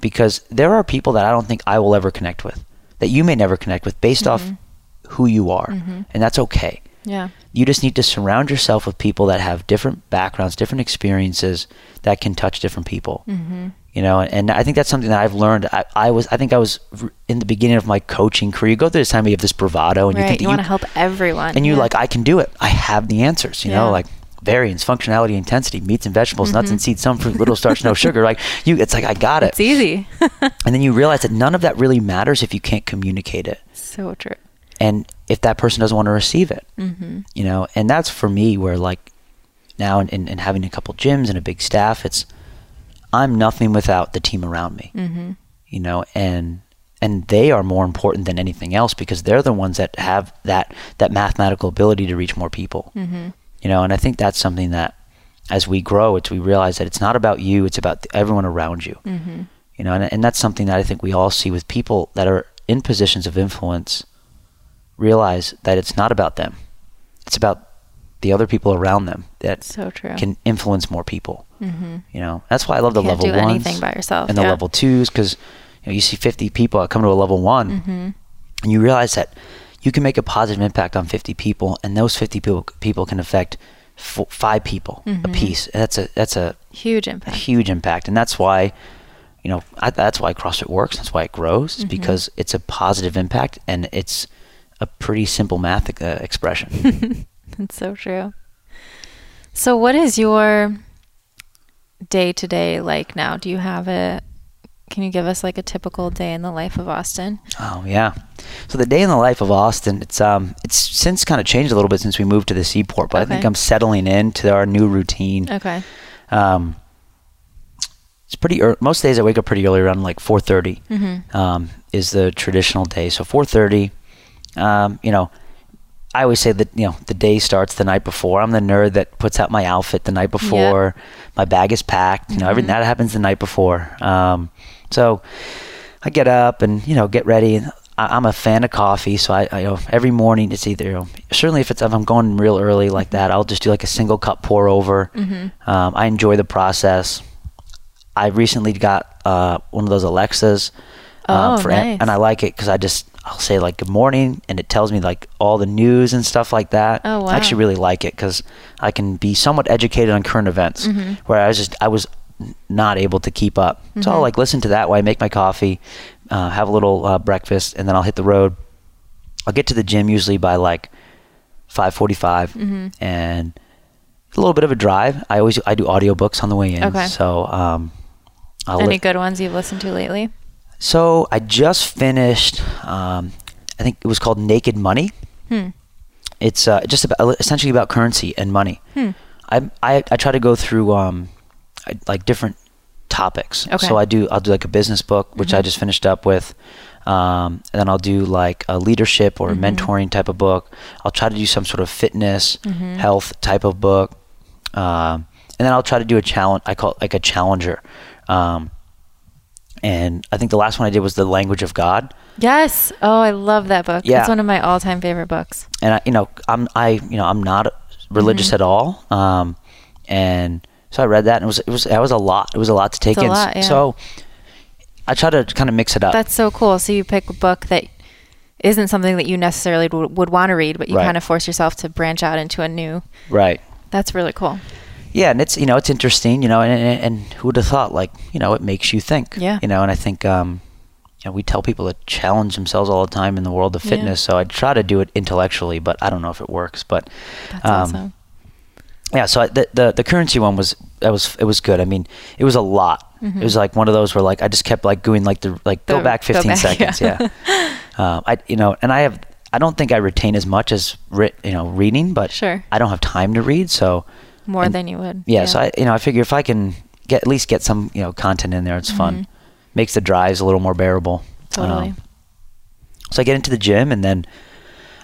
Because there are people that i don't think i will ever connect with that you may never connect with based off mm-hmm. who you are. And that's okay
Yeah.
you just need to surround yourself with people that have different backgrounds, different experiences that can touch different people. Mm-hmm. You know, and I think that's something that I've learned. I, I was, I think I was in the beginning of my coaching career. You go through this time, you have this bravado, and you
Right.
think
You, want to help everyone.
and you're
Yeah.
like, I can do it. I have the answers. You know, like variance, functionality, intensity, meats and vegetables, nuts and
Mm-hmm.
seeds, some fruit, little starch, no sugar. Like you, it's like I got it.
it's easy. [LAUGHS]
And then you realize that none of that really matters if you can't communicate it
so true.
And if that person doesn't want to receive it
Mm-hmm.
you know and that's for me where like now in, in, in having a couple gyms and a big staff it's i'm nothing without the team around me
Mm-hmm.
you know and and they are more important than anything else because they're the ones that have that that mathematical ability to reach more people
Mm-hmm.
you know and i think that's something that as we grow it's we realize that it's not about you it's about everyone around you
Mm-hmm.
you know and, and that's something that i think we all see with people that are in positions of influence realize that it's not about them it's about the other people around them that
So
can influence more people
mm-hmm.
you know that's why i love the level
do
ones
anything by yourself.
and the
yeah.
level twos because you, know, you see 50 people come to a level one
Mm-hmm.
and you realize that you can make a positive impact on 50 people and those 50 people, people can affect f- five people
Mhm.
a piece and that's a that's a
Huge
a
impact.
huge impact and that's why you know I, that's why CrossFit works that's why it grows
Mhm.
because it's a positive impact and it's a pretty simple math uh, expression [LAUGHS]
That's so true. So, what is your day to day like now? Do you have a? Can you give us like a typical day in the life of Austin?
oh yeah so the day in the life of Austin it's um it's since kind of changed a little bit since we moved to the seaport but I think I'm settling into our new routine
Okay.
um it's pretty early. most days I wake up pretty early around like 4:30
Mm-hmm.
um, is the traditional day. So 4:30, um, you know, I always say that you know the day starts the night before. I'm the nerd that puts out my outfit the night before. My bag is packed. You know, everything that happens the night before. Um, so I get up and you know get ready. I, I'm a fan of coffee, so I, I you know every morning it's either you know, certainly if it's if I'm going real early like that, I'll just do like a single cup pour over.
Mm-hmm.
Um, I enjoy the process. I recently got uh, one of those Alexas, um,
Oh,
for
nice.
and I like it because I just I'll say like good morning and it tells me like all the news and stuff like that.
Oh, wow!
I actually really like it because I can be somewhat educated on current events
Mhm.
where I was just I was not able to keep up. So I'll
Mhm.
like listen to that while I make my coffee, uh, have a little uh, breakfast, and then I'll hit the road. I'll get to the gym usually by like five forty-five,
Mhm.
and a little bit of a drive. I always I do audiobooks on the way in.
Okay.
So um, I'll
Any
li-
good ones you've listened to lately?
So I just finished. Um, I think it was called Naked Money.
Hmm.
It's uh, just about essentially about currency and money.
Hmm.
I, I I try to go through um, I, like different topics.
Okay.
So I do I'll do like a business book, which I
Mhm.
just finished up with, um, and then I'll do like a leadership or a
Mhm.
mentoring type of book. I'll try to do some sort of fitness,
Mhm.
health type of book, um, and then I'll try to do a challenge. I call it like a challenger. Um, and I think the last one I did was the language of God.
Yes. Oh, I love that book.
Yeah.
It's one of my all-time favorite books.
and I, you know, I'm I, you know, I'm not religious
Mhm.
at all, um, and so I read that, and it was it was that was a lot. It was a lot to take
It's
in.
lot, yeah.
So I try to kind of mix it up.
That's so cool. So you pick a book that isn't something that you necessarily would, would want to read, but you
Right.
kind of force yourself to branch out into a new.
right.
That's really cool.
Yeah, and it's you know it's interesting, you know, and, and, and who would have thought? Like you know, it makes you think.
Yeah.
You know, and I think um, you know, we tell people to challenge themselves all the time in the world of
Yeah.
fitness. So I try to do it intellectually, but I don't know if it works. But
That's
Um,
awesome.
yeah, so I, the, the the currency one was that was it was good. I mean, it was a lot. It was like one of those where like I just kept like doing like the like go
Mm-hmm.
Back
go
15
back, [LAUGHS]
seconds.
yeah.
Yeah. um, I you know, and I have I don't think I retain as much as you know reading, but
Sure.
I don't have time to read, so
More
And-
than you would.
yeah, So I you know I figure if I can get at least get some you know content in there, it's fun. Makes the drives a little more bearable.
Mm-hmm. Totally.
Um, so I get into the gym and then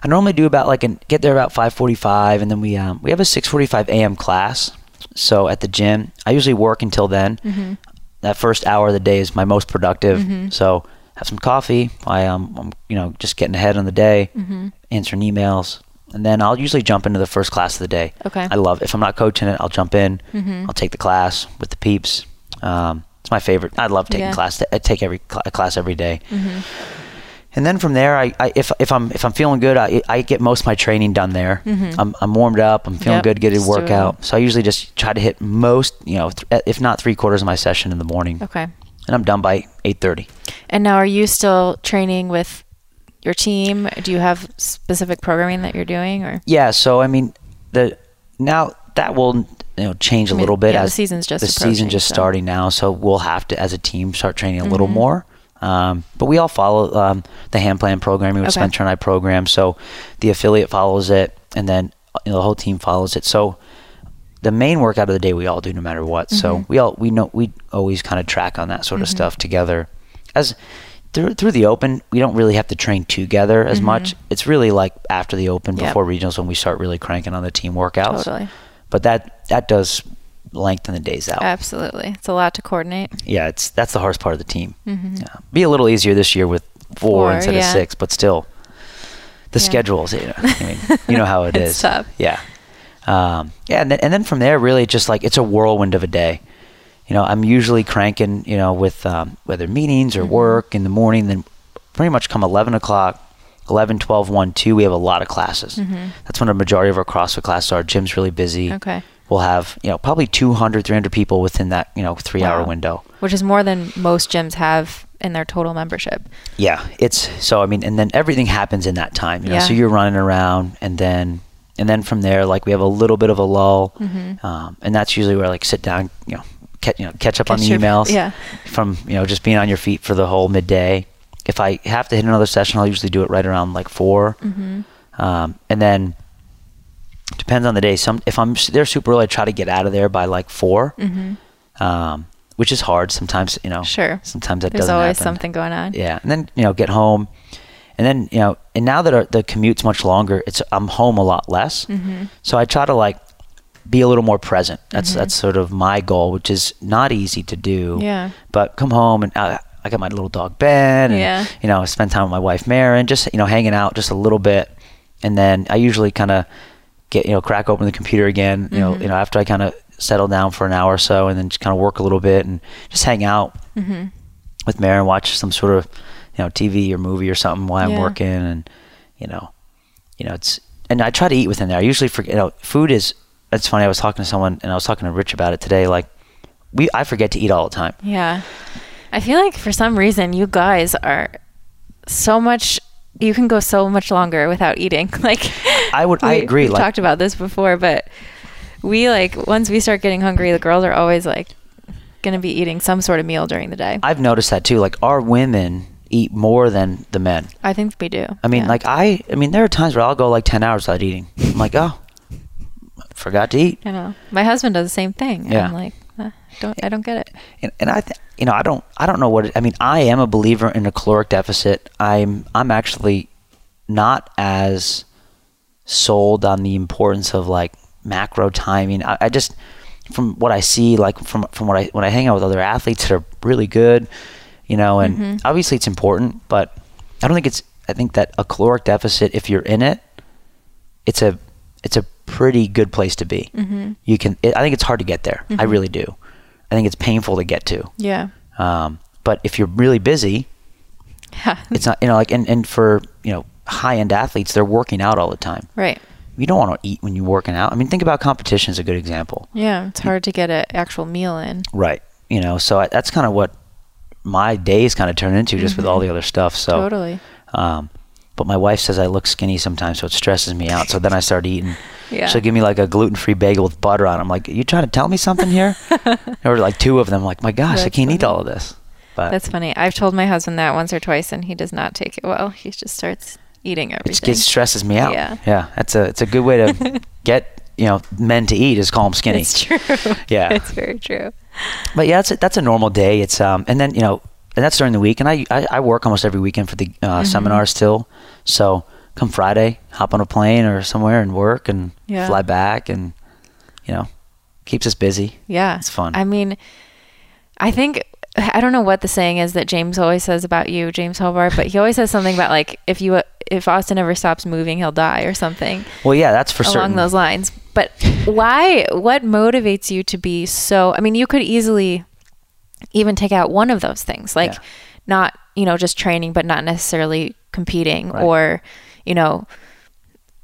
I normally do about like an, get there about 5:45 and then we um, we have a 6:45 a.m. class. So at the gym, I usually work until then.
Mm-hmm.
That first hour of the day is my most productive. So have some coffee. I um I'm, you know just getting ahead on the day,
Mm-hmm.
answering emails, and then I'll usually jump into the first class of the day.
Okay.
I love if I'm not coaching it, I'll jump in.
Mm-hmm.
I'll take the class with the peeps. Um, it's my favorite. I love taking
Yeah.
class. I take every cl- class every day. Mm-hmm. And then from there, I, I if if I'm if I'm feeling good, I I get most of my training done there. Mm-hmm. I'm I'm warmed up. I'm feeling
Yep,
good. Get a
just do it
workout. So I usually just try to hit most, you know, th- if not three quarters of my session in the morning,
Okay.
and I'm done by eight thirty.
And now, are you still training with your team? Do you have specific programming that you're doing, or
Yeah. So I mean, the now that will you know change a
I mean,
little bit
yeah, the season's just
the season just
so-
starting now. So we'll have to, as a team, start training a little
Mm-hmm.
more. Um, but we all follow um, the hand plan programming, which
Okay.
Spencer and I program. So the affiliate follows it, and then you know, the whole team follows it. So the main workout of the day we all do no matter what.
Mm-hmm.
So we all we know we always kind of track on that sort of stuff together. As through through the open, we don't really have to train together as much. It's really like after the open,
Mm-hmm. Yep.
before regionals, when we start really cranking on the team workouts.
totally?
But that that does lengthen the days out.
Absolutely, it's a lot to coordinate.
yeah, it's that's the hardest part of the team. Yeah. Be a little easier this year with four,
Mm-hmm. Four,
instead
yeah.
of six, but still, the
Yeah.
schedules. You know, I mean, you know how it [LAUGHS] is.
It's tough.
Yeah, um, yeah, and then, and then from there, really, just like it's a whirlwind of a day. You know, I'm usually cranking. You know, with um, whether meetings
Mm-hmm.
or work in the morning. Then pretty much come 11 o'clock. 11, 12, 1, 2, we have a lot of classes. That's when the majority of our CrossFit classes are. Gym's really busy.
Mm-hmm. Okay.
We'll have, you know, probably 200, 300 people within that, you know, three hour window.
Which is more than most gyms have in their total membership.
Yeah, it's so I mean, and then everything happens in that time. You know,
Yeah.
so you're running around, and then and then from there, like we have a little bit of a lull,
Mm-hmm.
um, and that's usually where like sit down, you know, catch you know catch up on the
your-
emails,
yeah.
from you know just being on your feet for the whole midday. If I have to hit another session, I'll usually do it right around like 4
Mm-hmm.
um, and then depends on the day. Some if I'm there super early, I try to get out of there by like 4 um, which is hard sometimes. You know,
Mm-hmm. Sure.
Sometimes that
There's
doesn't
always
happen.
something going on.
Yeah, and then you know get home, and then you know, and now that our, the commute's much longer, it's I'm home a lot less.
Mm-hmm.
So I try to like be a little more present. That's that's sort of my goal, which is not easy to do.
Yeah.
But come home and uh, I got my little dog Ben, and
Yeah.
you know spend time with my wife Marin, just you know hanging out just a little bit, and then I usually kind of get you know crack open the computer again. You know
Mm-hmm.
you know after I kind of settle down for an hour or so, and then just kind of work a little bit and just hang out
Mm-hmm.
with Marin, watch some sort of you know TV or movie or something while I'm working, and you know, you know it's and I try to eat within there. I usually forget. You know, food is. It's funny. I was talking to someone and I was talking to Rich about it today. Like, we I forget to eat all the time.
Yeah. I feel like for some reason you guys are so much you can go so much longer without eating. [LAUGHS] Like
I would- I agree,
We've
like-
talked about this before, but we like once we start getting hungry, the girls are always like gonna be eating some sort of meal during the day.
I've noticed that too. Like, our women eat more than the men.
I think we do.
I mean,
Yeah.
like I. I mean, there are times where I'll go like ten hours without eating. I'm like, oh, forgot to eat.
I know. My husband does the same thing. and
Yeah.
I'm like, uh, don't I don't get it.
and, and I, th- you know, I don't, I don't know what. It, I mean, I am a believer in a caloric deficit. I'm, I'm actually not as sold on the importance of like macro timing. I, I just, from what I see, like from from what I when I hang out with other athletes that are really good, you know, and obviously it's important, but I don't think it's. I think that a caloric deficit, if you're in it, it's a it's a pretty good place to be. Mm-hmm. You can. It, I think it's hard to get there. I really do. I think it's painful to get to.
Yeah.
Um, but if you're really busy,
Yeah. [LAUGHS]
it's not. You know, like and and for you know high end athletes, they're working out all the time.
right.
You don't want to eat when you're working out. I mean, think about competition is a good example.
Yeah. It's hard to get an actual meal in.
Right. You know, so I, that's kind of what my days kind of turn into just with all the other stuff. So
Mm-hmm. Totally.
um, but my wife says I look skinny sometimes, so it stresses me out. So then I start eating.
Yeah.
She'll give me like a gluten free bagel with butter on. it. I'm like, you trying to tell me something here? [LAUGHS] or like two of them. I'm like, my gosh, I can't eat all of this. But
That's funny. I've told my husband that once or twice, and he does not take it well. He just starts eating everything.
gets stresses me out.
Yeah.
yeah. That's a it's a good way to [LAUGHS] get you know men to eat is call them skinny.
It's true.
Yeah. [LAUGHS]
it's very true.
But yeah, that's a, that's a normal day. It's um, and then you know, and that's during the week. And I I, I work almost every weekend for the uh,
Mm-hmm.
seminar still. So come Friday, hop on a plane or somewhere and work and
Yeah.
fly back, and you know, keeps us busy.
Yeah.
It's fun.
I mean, I think I don't know what the saying is that James always says about you, James Hobart, but he always says something about like if you if Austin ever stops moving, he'll die or something
Well, yeah, that's for sure.
along
certain.
those lines. But why what motivates you to be so I mean, you could easily even take out one of those things. Like
Yeah.
not, you know, just training but not necessarily competing
Right.
or, you know,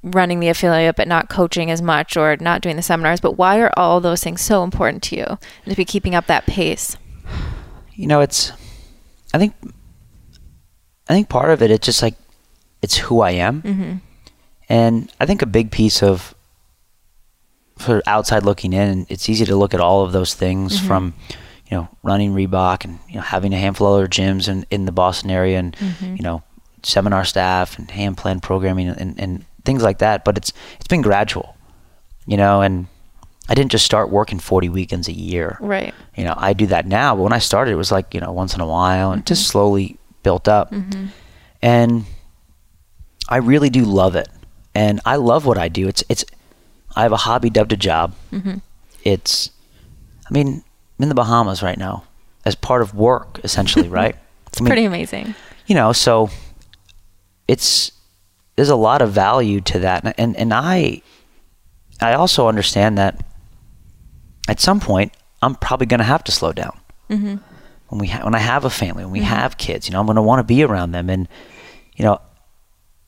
running the affiliate but not coaching as much or not doing the seminars but why are all those things so important to you and to be keeping up that pace
you know, it's. I think. I think part of it, it's just like, it's who I am,
mm-hmm.
and I think a big piece of. For outside looking in, it's easy to look at all of those things
Mm-hmm.
from, you know, running Reebok and you know having a handful of other gyms in in the Boston area and
Mm-hmm.
you know seminar staff and hand plan programming and, and things like that. But it's it's been gradual, you know, and I didn't just start working 40 weekends a year.
Right.
You know i do that now but when i started it was like you know once in a while and just mm-hmm. slowly built up. Mm-hmm. And i really do love it. And i love what i do. It's it's i have a hobby dubbed a job. Mm-hmm. It's i mean in the bahamas right now as part of work essentially [LAUGHS] right?
It's
I mean,
pretty amazing.
you know so it's there's a lot of value to that. And and, and i i also understand that at some point i'm probably going to have to slow down.
Mm-hmm.
when we ha- when i have a family when we have kids you know i'm going to want to be around them. And you know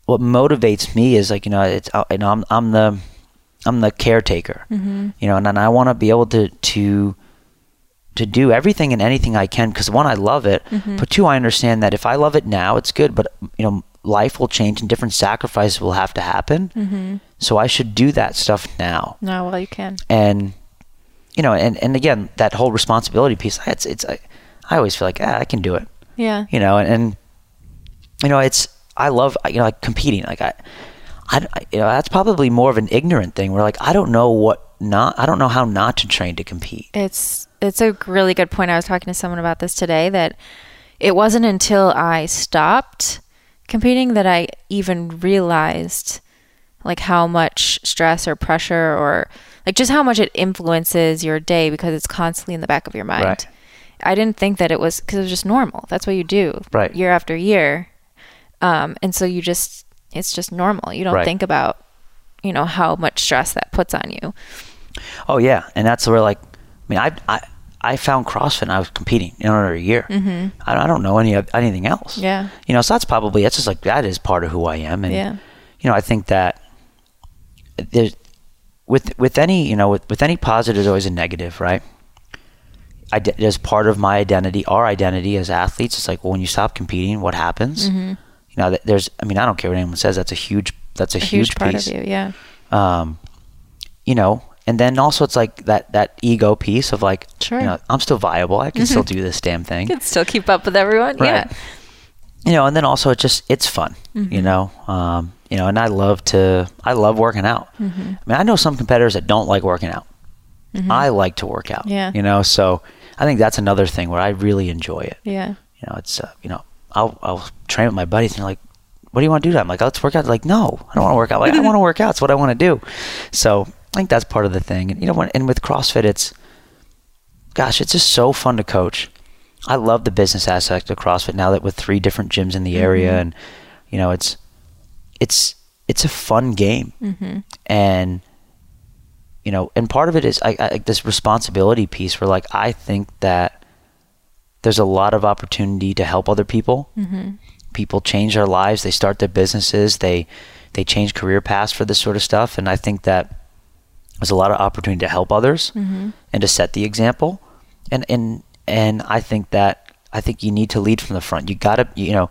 what motivates me is like you know it's uh, you know i'm i'm the i'm the caretaker.
Mm-hmm.
you know and, and i want to be able to to to do everything and anything I can because one I love it,
Mm-hmm.
but two I understand that if I love it now, it's good. But you know, life will change and different sacrifices will have to happen.
Mm-hmm.
So I should do that stuff now.
no well you can
And you know, and and again, that whole responsibility piece. It's it's I, I always feel like ah, I can do it.
yeah
You know, and, and you know, it's I love you know like competing. Like I, I I- you know that's probably more of an ignorant thing. Where like I don't know what not I don't know how not to train to compete.
It's it's a really good point. I was talking to someone about this today that it wasn't until I stopped competing that I even realized like how much stress or pressure or like just how much it influences your day because it's constantly in the back of your mind.
Right.
I didn't think that it was because it was just normal. That's what you do
Right.
year after year. Um, and so you just, it's just normal. You don't
Right.
think about, you know, how much stress that puts on you.
Oh yeah, and that's where like, mean, I I, I found CrossFit and I was competing in under a year. Mm-hmm. I, I don't know any anything else.
Yeah.
You know, so that's probably that's just like that is part of who I am, and
Yeah.
you know, I think that there's with with any you know with, with any positive there's always a negative, right? I as part of my identity, our identity as athletes, it's like well, when you stop competing, what happens?
Mm-hmm.
You know, there's I mean, I don't care what anyone says. That's a huge that's a,
A huge, part
piece
of you. Yeah.
um, you know, and then also it's like that that ego piece of like,
Sure.
you know, I'm still viable. I can still [LAUGHS] do this damn thing.
can still keep up with everyone.
Right.
Yeah.
You know, and then also it's just it's fun.
Mm-hmm.
You know, um, you know, and I love to I love working out.
Mm-hmm.
I mean, I know some competitors that don't like working out. I like to work out.
Yeah.
You know, so I think that's another thing where I really enjoy it.
Yeah.
You know, it's uh, you know, I'll I'll train with my buddies and like, "What do you want to do?" I'm like, "Let's work out." They're like, "No, I don't want to work out." Like, I want to [LAUGHS] work out. It's what I want to do. So I think that's part of the thing. And you know, when, and with CrossFit, it's gosh, it's just so fun to coach. I love the business aspect of CrossFit now that with three different gyms in the area, and you know, it's it's it's a fun game,
Mm-hmm.
and you know, and part of it is I, I, like this responsibility piece where like I think that there's a lot of opportunity to help other people.
Mm-hmm.
People change their lives, they start their businesses, they they change career paths for this sort of stuff, and I think that there's a lot of opportunity to help others
Mm-hmm.
and to set the example. And and and I think that I think you need to lead from the front. You gotta you know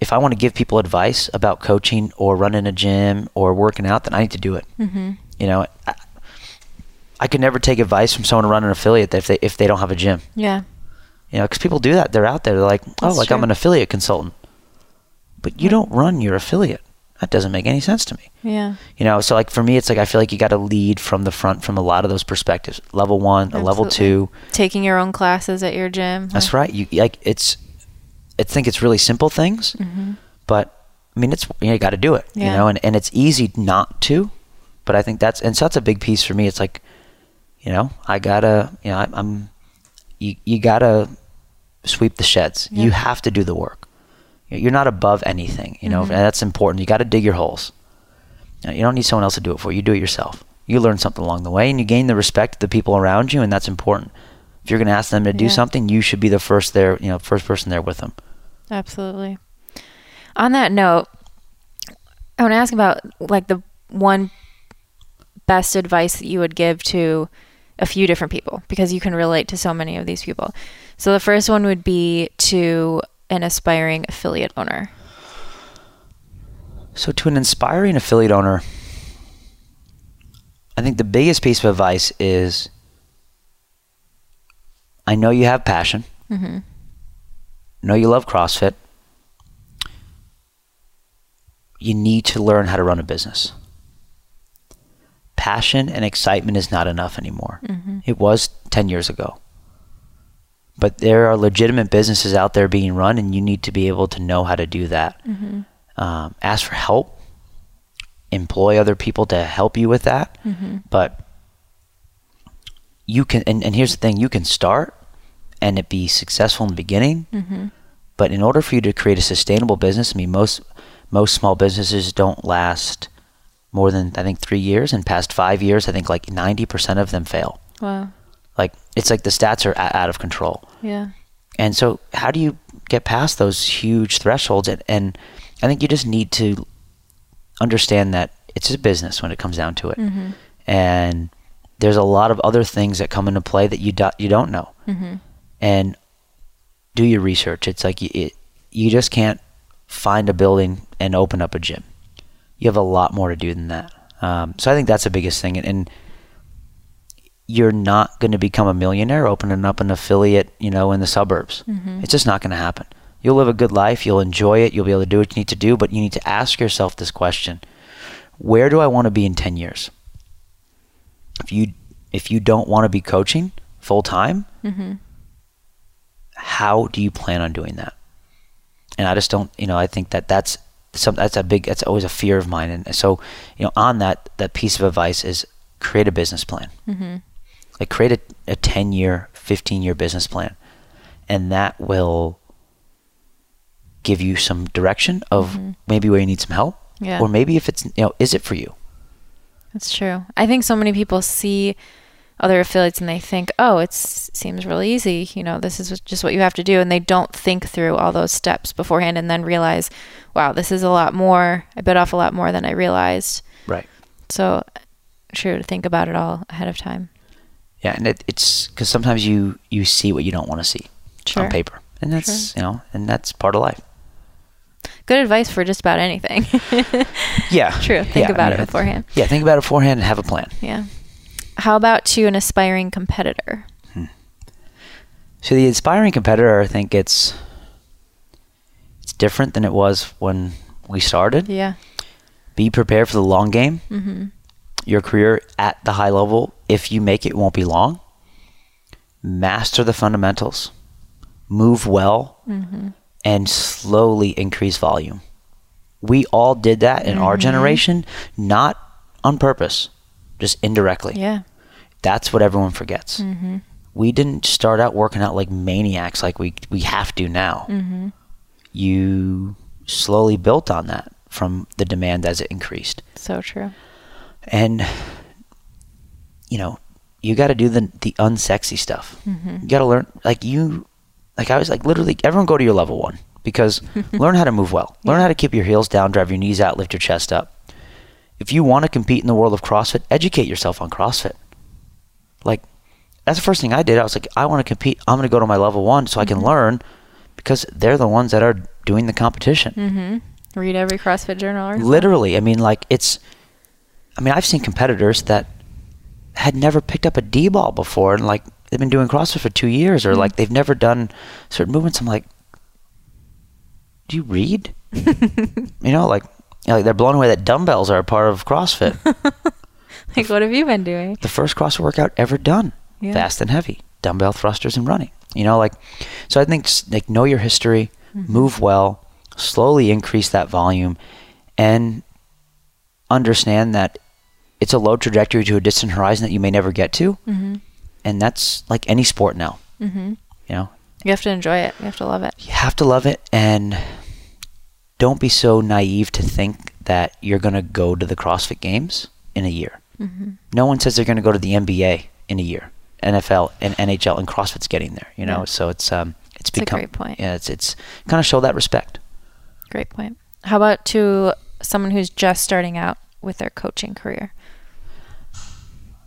if I want to give people advice about coaching or running a gym or working out, then I need to do it. Mm-hmm. You know, I, I could never take advice from someone to run an affiliate if they if they don't have a gym.
Yeah.
You know, because people do that. They're out there. They're like, oh,
That's
like I'm an affiliate consultant, but you don't run your affiliate. That doesn't make any sense to me.
Yeah.
You know, so like for me, it's like I feel like you got to lead from the front from a lot of those perspectives. Level one, a level two.
Taking your own classes at your gym.
That's right. You like it's. I think it's really simple things, mm-hmm. but I mean, it's you, know, you got to do it. You know, and and it's easy not to, but I think that's and so that's a big piece for me. It's like, you know, I gotta, you know, I, I'm, you you gotta sweep the sheds. You have to do the work. You- You're not above anything. You know,
Mm-hmm.
and that's important. You got to dig your holes. You, you don't need someone else to do it for you. You do it yourself. You learn something along the way, and you gain the respect of the people around you, and that's important. If you're going to ask them to do
Yeah.
something, you should be the first there. You know, first person there with them.
Absolutely. On that note, I want to ask about like the one best advice that you would give to a few different people because you can relate to so many of these people. So the first one would be to an aspiring affiliate owner.
So, to an inspiring affiliate owner, I think the biggest piece of advice is I know you have passion.
Mhm.
know you love CrossFit. You need to learn how to run a business. Passion and excitement is not enough anymore. It was 10 years ago. But there are legitimate businesses out there being run, and you need to be able to know how to do that mm-hmm. um, ask for help, employ other people to help you with that. Mm-hmm. But you can, and, and here's the thing you can start and it be successful in the beginning. Mm-hmm. But in order for you to create a sustainable business, I mean, most most small businesses don't last more than I think three years. And past five years, I think like ninety percent of them fail.
Wow.
Like it's like the stats are a- out of control.
Yeah.
And so, how do you get past those huge thresholds? And, and I think you just need to understand that it's a business when it comes down to it. And there's a lot of other things that come into play that you do, you don't know. And do your research. It's like you, it, you just can't find a building and open up a gym. You have a lot more to do than that. Um, so I think that's the biggest thing. And, and you're not going to become a millionaire opening up an affiliate, you know, in the suburbs. Mm-hmm. It's just not going to happen. You'll live a good life, you'll enjoy it, you'll be able to do what you need to do, but you need to ask yourself this question. Where do I want to be in 10 years? If you if you don't want to be coaching full time, mm-hmm. how do you plan on doing that? And I just don't, you know, I think that that's some that's a big that's always a fear of mine and so, you know, on that that piece of advice is create a business plan mm-hmm. Like create a, a 10 year 15 year business plan and that will give you some direction of mm-hmm. maybe where you need some help
Yeah.
or maybe if it's you know is it for you
That's true. I think so many people see other affiliates and they think, "Oh, it seems really easy. You know, this is just what you have to do," and they don't think through all those steps beforehand, and then realize, "Wow, this is a lot more. I bit off a lot more than I realized."
right
So, true to think about it all ahead of time.
Yeah and it, it's because sometimes you you see what you don't want to see
Sure.
on paper and that's you know and that's part of life
Good advice for just about anything. [LAUGHS]
yeah
True. Think
Yeah, I
about
mean,
it beforehand.
yeah think about it beforehand and have a plan
Yeah. How about to an aspiring competitor?
So the aspiring competitor, I think it's it's different than it was when we started.
Yeah.
Be prepared for the long game. Mm-hmm. Your career at the high level, if you make it, won't be long. Master the fundamentals, move well, mm-hmm. and slowly increase volume. We all did that in our mm-hmm. generation, not on purpose, just indirectly.
Yeah.
That's what everyone forgets. Mm-hmm. We didn't start out working out like maniacs like we we have to now. You slowly built on that from the demand as it increased,
So true.
and you know you got to do the the unsexy stuff. You got to learn like you like I was like literally everyone go to your level one because [LAUGHS] learn how to move well, learn how to keep your heels down, drive your knees out, lift your chest up. If you want to compete in the world of CrossFit, educate yourself on CrossFit. Like that's the first thing I did. I was like, I want to compete. I'm going to go to my level one so I can learn because they're the ones that are doing the competition.
Mm-hmm. Read every CrossFit journal.
Literally, I mean, like it's. I mean, I've seen competitors that had never picked up a D ball before, and like they've been doing CrossFit for two years, or hmm. like they've never done certain movements. I'm like, do you read? [LAUGHS] you know, like, you know, like they're blown away that dumbbells are a part of CrossFit. [LAUGHS]
Like, what have you been doing?
the first CrossFit workout ever done,
Yeah.
fast and heavy, dumbbell thrusters and running. You know, like, so I think s- like know your history, mm-hmm. move well, slowly increase that volume, and understand that it's a low trajectory to a distant horizon that you may never get to,
Mm-hmm.
and that's like any sport now.
Mm-hmm.
You know,
You have to enjoy it. You have to love it.
you have to love it, and don't be so naive to think that you're gonna go to the CrossFit Games in a year.
Mm-hmm.
no one says they're going to go to the NBA in a year. NFL and NHL and CrossFit's getting there, you know.
Yeah.
So it's um it's
It's a
become
great point.
yeah, it's it's kind of show that respect.
Great point. How about to someone who's just starting out with their coaching career?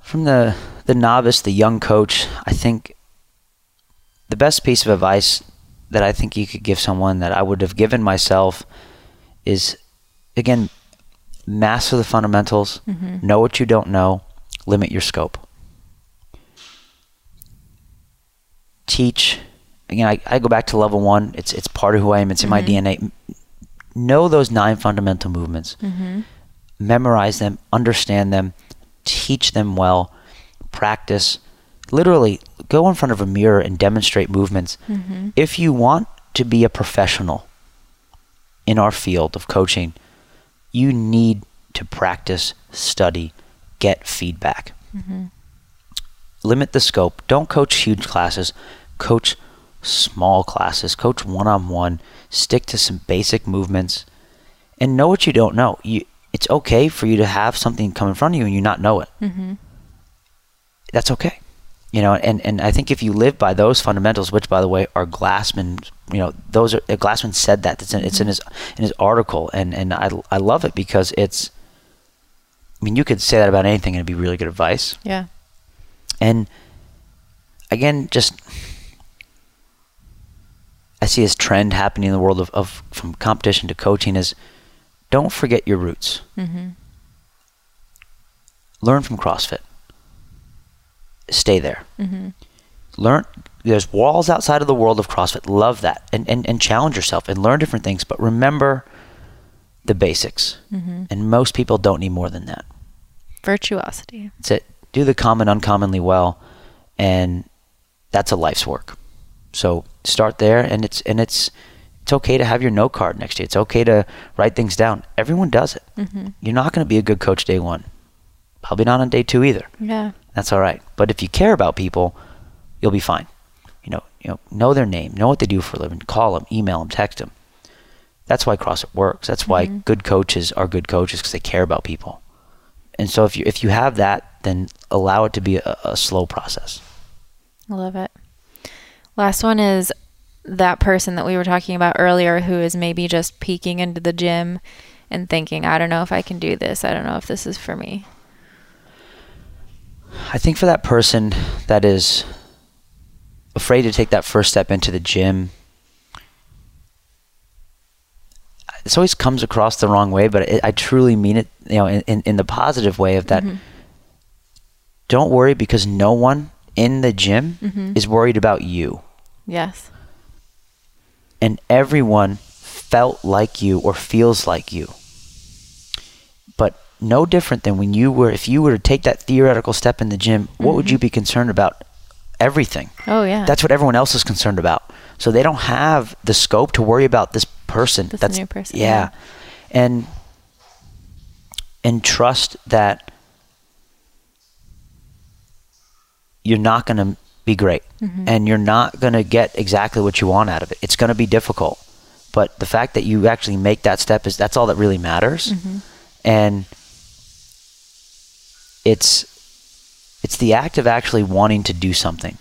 From the the novice, the young coach, I think the best piece of advice that I think you could give someone that I would have given myself is again master the fundamentals, mm-hmm. know what you don't know, limit your scope. Teach again I, I go back to level one. It's it's part of who I am, it's in my mm-hmm. DNA. Know those nine fundamental movements. Mm-hmm. Memorize them, understand them, teach them well, practice. Literally go in front of a mirror and demonstrate movements. Mm-hmm. If you want to be a professional in our field of coaching, you need to practice, study, get feedback. Mm-hmm. Limit the scope. Don't coach huge classes. Coach small classes. Coach one on one. Stick to some basic movements and know what you don't know. You, it's okay for you to have something come in front of you and you not know it.
Mm-hmm.
That's okay. You know, and, and I think if you live by those fundamentals, which by the way are Glassman, you know, those are uh, Glassman said that it's in, it's in his in his article, and and I I love it because it's. I mean, you could say that about anything and it'd be really good advice.
Yeah.
And again, just I see this trend happening in the world of, of from competition to coaching is don't forget your roots.
Mm-hmm.
Learn from CrossFit. Stay there.
Mm-hmm.
Learn there's walls outside of the world of CrossFit. Love that. And and, and challenge yourself and learn different things. But remember the basics.
Mm-hmm.
And most people don't need more than that.
Virtuosity.
That's it. Do the common uncommonly well, and that's a life's work. So start there, and it's and it's it's okay to have your note card next to you. It's okay to write things down. Everyone does it.
Mm-hmm.
You're not going to be a good coach day one. Probably not on day two either.
Yeah.
That's all right. But if you care about people, you'll be fine. You know, you know, know their name, know what they do for a living, call them, email them, text them. That's why CrossFit works. That's why
Mhm.
good coaches are good coaches because they care about people. And so if you if you have that, then allow it to be a, a slow process.
I love it. Last one is that person that we were talking about earlier who is maybe just peeking into the gym and thinking, I don't know if I can do this. I don't know if this is for me.
I think for that person that is afraid to take that first step into the gym, this always comes across the wrong way, but it, I truly mean it, you know, in, in, in the positive way of that. Don't worry because no one in the gym
Mhm.
is worried about you.
Yes.
And everyone felt like you or feels like you. But no different than when you were, if you were to take that theoretical step in the gym, what would you mm-hmm. be concerned about? Everything.
Oh, yeah.
That's what everyone else is concerned about. So they don't have the scope to worry about this person.
This
That's
new person,
Yeah.
yeah.
And and trust that you're not going to be great
Mm-hmm.
and you're not going to get exactly what you want out of it. It's going to be difficult. But the fact that you actually make that step is that's all that really matters.
Mm-hmm.
And it's it's the act of actually wanting to do something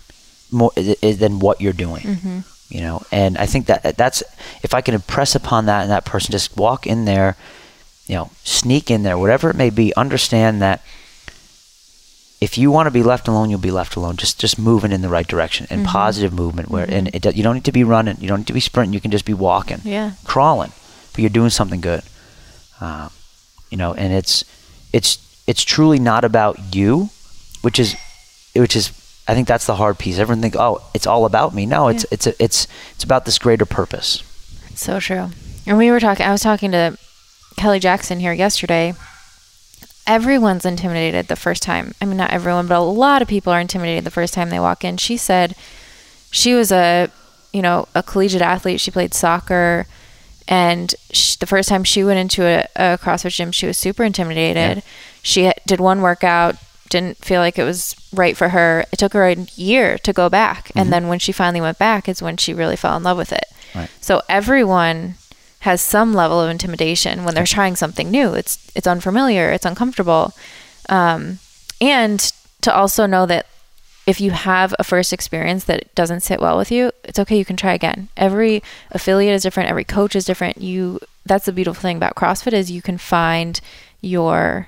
more than what you're doing.
Mm-hmm.
You know, and I think that that's if I can impress upon that and that person just walk in there, you know, sneak in there, whatever it may be, understand that if you want to be left alone, you'll be left alone. Just just moving in the right direction and positive movement. Where and it, you don't need to be running, you don't need to be sprinting. You can just be walking,
Yeah.
crawling, but you're doing something good. Um, you know, and it's it's it's truly not about you, which is which is I think that's the hard piece. Everyone think, oh, it's all about me. No, it's
Yeah.
it's a, it's it's about this greater purpose.
So true. And we were talking, I was talking to Kelly Jackson here yesterday. Everyone's intimidated the first time. I mean, not everyone, but a lot of people are intimidated the first time they walk in. She said she was a, you know, a collegiate athlete. She played soccer. And sh the first time she went into a, a CrossFit gym, she was super intimidated. She did one workout, didn't feel like it was right for her. It took her a year to go back. And mm-hmm. then when she finally went back is when she really fell in love with it.
Right.
So everyone has some level of intimidation when they're trying something new. It's it's unfamiliar, it's uncomfortable, um, and to also know that if you have a first experience that doesn't sit well with you, it's okay. You can try again. Every affiliate is different. Every coach is different. You that's the beautiful thing about CrossFit is you can find your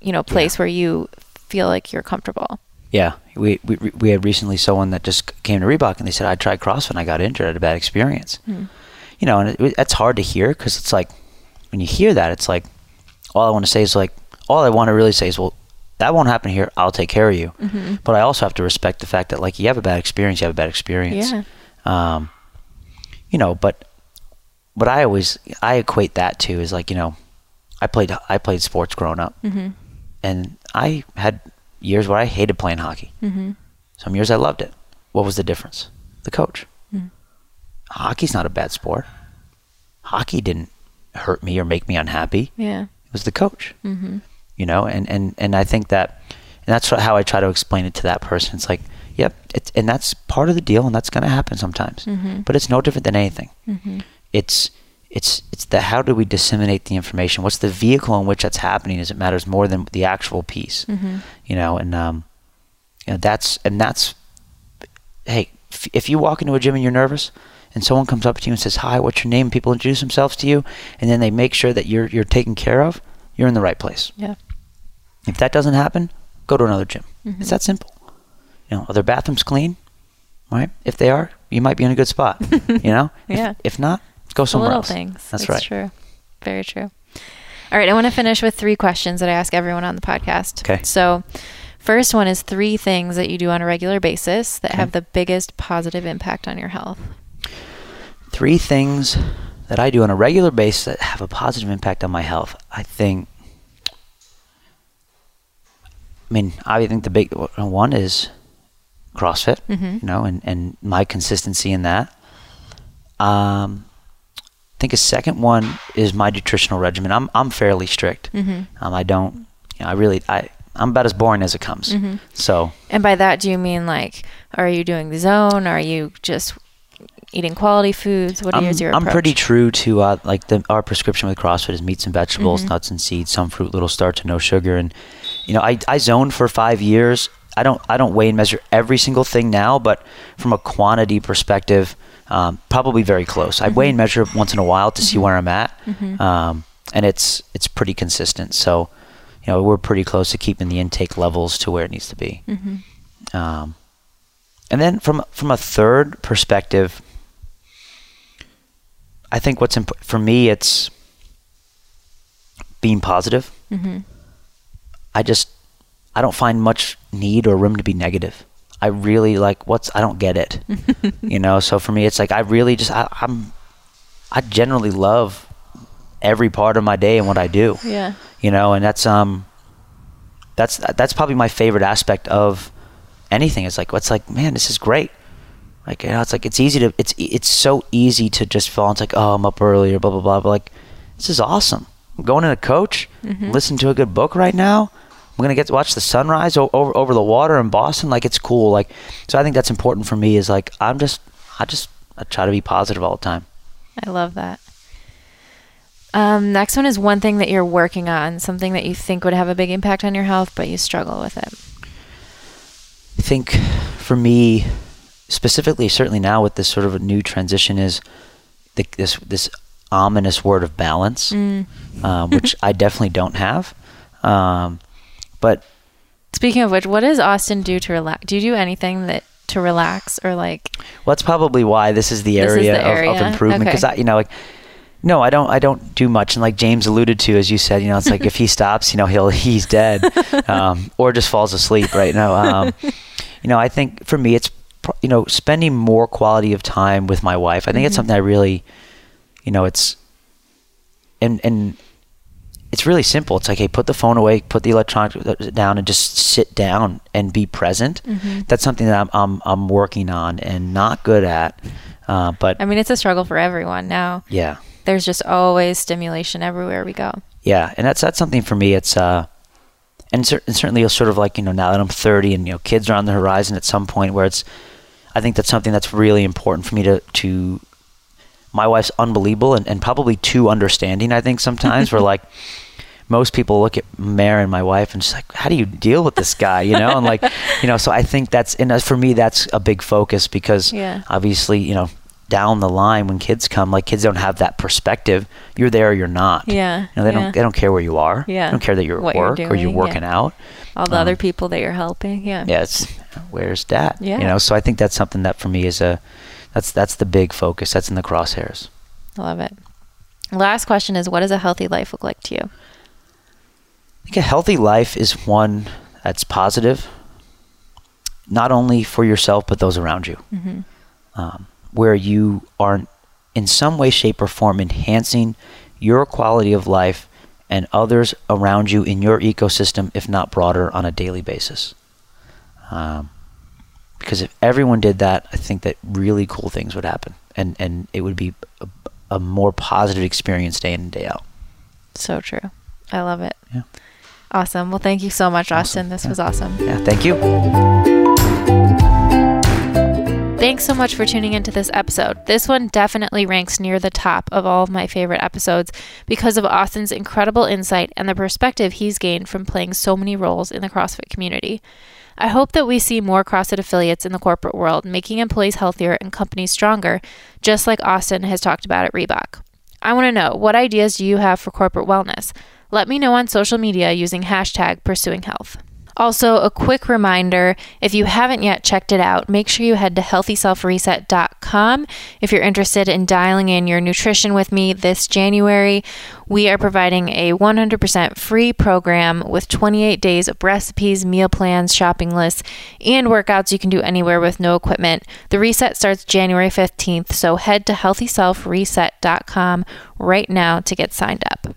you know place where you feel like you're comfortable.
Yeah, we, we we had recently someone that just came to Reebok and they said I tried CrossFit and I got injured, I had a bad experience. You know, and it, it's hard to hear because it's like when you hear that, it's like all I want to say is like all I want to really say is well that won't happen here. I'll take care of you. But I also have to respect the fact that like you have a bad experience, you have a bad experience.
Yeah.
Um, you know, but what I always I equate that to is like you know, I played I played sports growing up, and I had years where I hated playing hockey.
Mm-hmm.
Some years I loved it. What was the difference? The coach. Hockey's not a bad sport. Hockey didn't hurt me or make me unhappy.
Yeah.
It was the coach. Mm-hmm. You know, and, and, and I think that, and that's how I try to explain it to that person. It's like, yep, it's, and that's part of the deal, and that's going to happen sometimes. But it's no different than anything. It's it's it's the how do we disseminate the information? What's the vehicle in which that's happening? Is it matters more than the actual piece? You know, and um, you know, that's and that's hey, if, if you walk into a gym and you're nervous, and someone comes up to you and says, "Hi, what's your name?" People introduce themselves to you, and then they make sure that you're you're taken care of. You're in the right place.
Yeah.
If that doesn't happen, go to another gym. Mm-hmm. It's that simple. You know, are their bathrooms clean? Right? If they are, you might be in a good spot. [LAUGHS] you know? If-
Yeah.
If, not, go somewhere
little
else.
things.
That's right.
true. Very true. All right, I want to finish with three questions that I ask everyone on the podcast.
Okay.
So, first one is three things that you do on a regular basis that have the biggest positive impact on your health.
Three things that I do on a regular basis that have a positive impact on my health. I think. I mean, I think the big one is CrossFit, you know, and, and my consistency in that. Um, I think a second one is my nutritional regimen. I'm I'm fairly strict. Um, I don't, you know, I really I I'm about as boring as it comes. So
And by that, do you mean like, are you doing the zone? Are you just eating quality foods? What
I'm,
is your
I'm
approach?
pretty true to uh, like the our prescription with CrossFit is meats and vegetables,
Mm-hmm.
nuts and seeds, some fruit, little starch, and no sugar. And you know, I I zoned for five years. I don't I don't weigh and measure every single thing now, but from a quantity perspective, um, probably very close. I weigh and measure once in a while to see where I'm at, um, and it's it's pretty consistent. So, you know, we're pretty close to keeping the intake levels to where it needs to be. Um, and then from from a third perspective, I think what's imp- for me, it's being positive. I just I don't find much need or room to be negative. I really like what's I don't get it, [LAUGHS] you know. So for me, it's like I really just I, I'm I generally love every part of my day and what I do
Yeah.
you know and that's um that's that's probably my favorite aspect of anything it's like what's like man this is great like you know it's like it's easy to it's it's so easy to just fall into like oh i'm up early or blah blah blah. But like this is awesome. I'm going in a coach listen to a good book right now. I'm gonna get to watch the sunrise o- over over the water in boston. Like it's cool. Like so i think that's important for me is like i'm just i just i try to be positive all the time.
I love that. Um, next one is one thing that you're working on, something that you think would have a big impact on your health, but you struggle with it.
I think for me, specifically, certainly now with this sort of a new transition, is the, this this ominous word of balance, um, which I definitely don't have. Um, but
Speaking of which, what does Austin do to relax? Do you do anything that to relax or like?
Well, that's probably why this is the
This is
area, of- Of, improvement because
Okay.
I, you know, like, no, I don't, I don't do much. And like James alluded to, as you said, you know, it's like if he [LAUGHS] stops, you know, he'll he's dead, [LAUGHS] um, or just falls asleep. Right now, um, [LAUGHS] you know, I think for me, it's you know, spending more quality of time with my wife. I think it's something I really, you know, it's, and and it's really simple. It's like, hey, put the phone away, put the electronic down, and just sit down and be present. That's something that I'm, I'm I'm working on and not good at. Uh, but
I mean, it's a struggle for everyone now.
yeah,
There's just always stimulation everywhere we go.
yeah, and that's that's something for me. It's uh, and, cer- and certainly it's sort of like you know now that I'm 30 and you know kids are on the horizon at some point where it's, I think that's something that's really important for me to to. My wife's unbelievable and, and probably too understanding. I think sometimes we're [LAUGHS] like. most people look at Mare and my wife, and she's like, "How do you deal with this guy?" You know, and like, you know, so I think that's and uh, for me that's a big focus because
Yeah.
obviously, you know, down the line when kids come, like kids don't have that perspective. You're there or you're not.
Yeah,
You know, they
yeah.
don't they don't care where you are.
Yeah.
They don't care that you're at
What you're
work or you're working
yeah.
out.
All the
Um,
other people that you're helping. Yeah.
Yeah, it's where's dad?
Yeah.
You know, so I think that's something that for me is a that's that's the big focus. That's in the crosshairs.
I love it. Last question is what does a healthy life look like to you?
I think a healthy life is one that's positive, not only for yourself but those around you, um, where you are in some way, shape, or form enhancing your quality of life and others around you in your ecosystem, if not broader, on a daily basis. Um, because if everyone did that, I think that really cool things would happen, and and it would be a, a more positive experience day in and day out.
So true. I love it.
Yeah.
Awesome. Well, thank you so much, Austin.
Awesome.
This
Yeah.
was awesome.
Yeah, thank you.
Thanks so much for tuning into this episode. This one definitely ranks near the top of all of my favorite episodes because of Austin's incredible insight and the perspective he's gained from playing so many roles in the CrossFit community. I hope that we see more CrossFit affiliates in the corporate world, making employees healthier and companies stronger, just like Austin has talked about at Reebok. I want to know what ideas do you have for corporate wellness? Let me know on social media using hashtag pursuing health. Also, a quick reminder if you haven't yet checked it out, make sure you head to healthyselfreset.com if you're interested in dialing in your nutrition with me this January. We are providing a 100% free program with 28 days of recipes, meal plans, shopping lists, and workouts you can do anywhere with no equipment. The reset starts January 15th, so head to healthyselfreset.com right now to get signed up.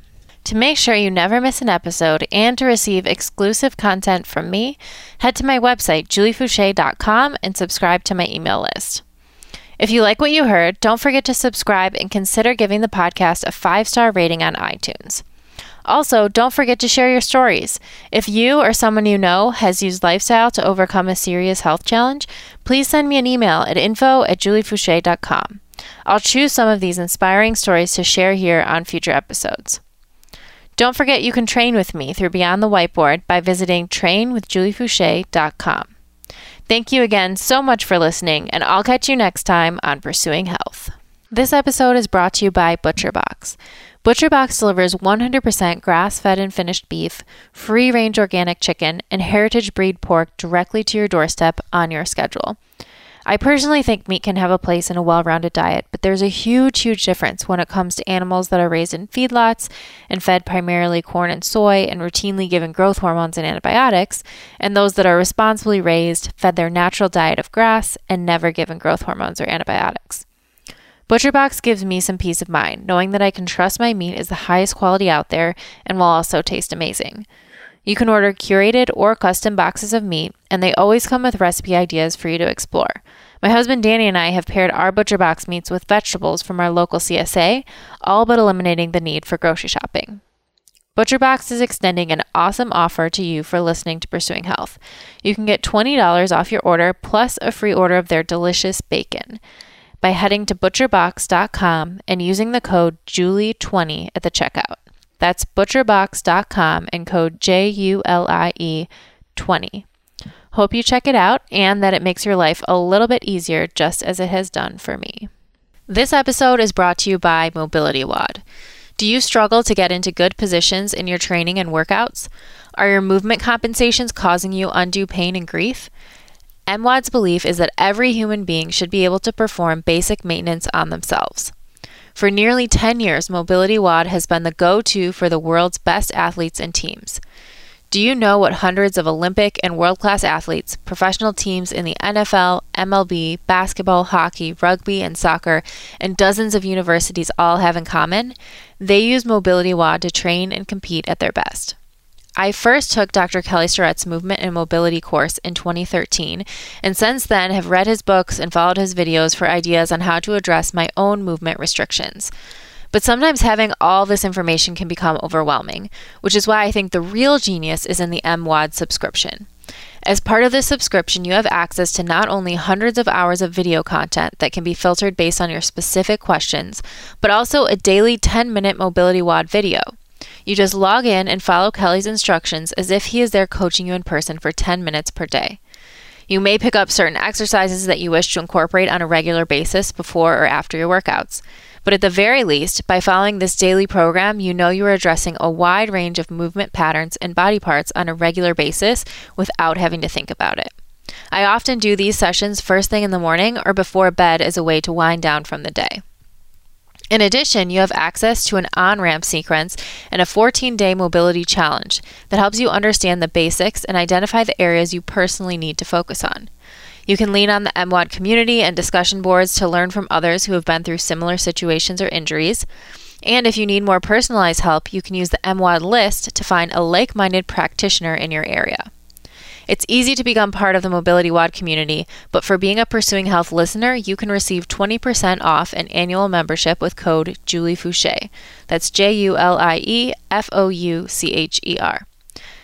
To make sure you never miss an episode and to receive exclusive content from me, head to my website, juliefoucher.com, and subscribe to my email list. If you like what you heard, don't forget to subscribe and consider giving the podcast a five star rating on iTunes. Also, don't forget to share your stories. If you or someone you know has used lifestyle to overcome a serious health challenge, please send me an email at info at juliefoucher.com. I'll choose some of these inspiring stories to share here on future episodes. Don't forget you can train with me through Beyond the Whiteboard by visiting trainwithjuliefoucher.com. Thank you again so much for listening, and I'll catch you next time on Pursuing Health. This episode is brought to you by ButcherBox. ButcherBox delivers 100% grass fed and finished beef, free range organic chicken, and heritage breed pork directly to your doorstep on your schedule. I personally think meat can have a place in a well rounded diet, but there's a huge, huge difference when it comes to animals that are raised in feedlots and fed primarily corn and soy and routinely given growth hormones and antibiotics, and those that are responsibly raised, fed their natural diet of grass, and never given growth hormones or antibiotics. ButcherBox gives me some peace of mind, knowing that I can trust my meat is the highest quality out there and will also taste amazing. You can order curated or custom boxes of meat, and they always come with recipe ideas for you to explore. My husband Danny and I have paired our butcher box meats with vegetables from our local CSA, all but eliminating the need for grocery shopping. ButcherBox is extending an awesome offer to you for listening to Pursuing Health. You can get $20 off your order plus a free order of their delicious bacon by heading to butcherbox.com and using the code JULIE20 at the checkout. That's butcherbox.com and code J U L I E 20. Hope you check it out and that it makes your life a little bit easier just as it has done for me. This episode is brought to you by Mobility WOD. Do you struggle to get into good positions in your training and workouts? Are your movement compensations causing you undue pain and grief? MWOD's belief is that every human being should be able to perform basic maintenance on themselves. For nearly 10 years, Mobility WOD has been the go to for the world's best athletes and teams. Do you know what hundreds of Olympic and world class athletes, professional teams in the NFL, MLB, basketball, hockey, rugby, and soccer, and dozens of universities all have in common? They use Mobility WOD to train and compete at their best. I first took Dr. Kelly Starrett's movement and mobility course in 2013, and since then have read his books and followed his videos for ideas on how to address my own movement restrictions. But sometimes having all this information can become overwhelming, which is why I think the real genius is in the MWOD subscription. As part of this subscription, you have access to not only hundreds of hours of video content that can be filtered based on your specific questions, but also a daily 10 minute Mobility WOD video. You just log in and follow Kelly's instructions as if he is there coaching you in person for 10 minutes per day. You may pick up certain exercises that you wish to incorporate on a regular basis before or after your workouts. But at the very least, by following this daily program, you know you are addressing a wide range of movement patterns and body parts on a regular basis without having to think about it. I often do these sessions first thing in the morning or before bed as a way to wind down from the day. In addition, you have access to an on ramp sequence and a 14 day mobility challenge that helps you understand the basics and identify the areas you personally need to focus on. You can lean on the MWOD community and discussion boards to learn from others who have been through similar situations or injuries. And if you need more personalized help, you can use the MWOD list to find a like minded practitioner in your area. It's easy to become part of the Mobility WOD community, but for being a Pursuing Health listener, you can receive 20% off an annual membership with code Julie Foucher. That's J U L I E F O U C H E R.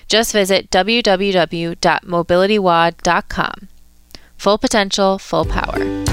Just visit www.mobilitywod.com. Full potential, full power.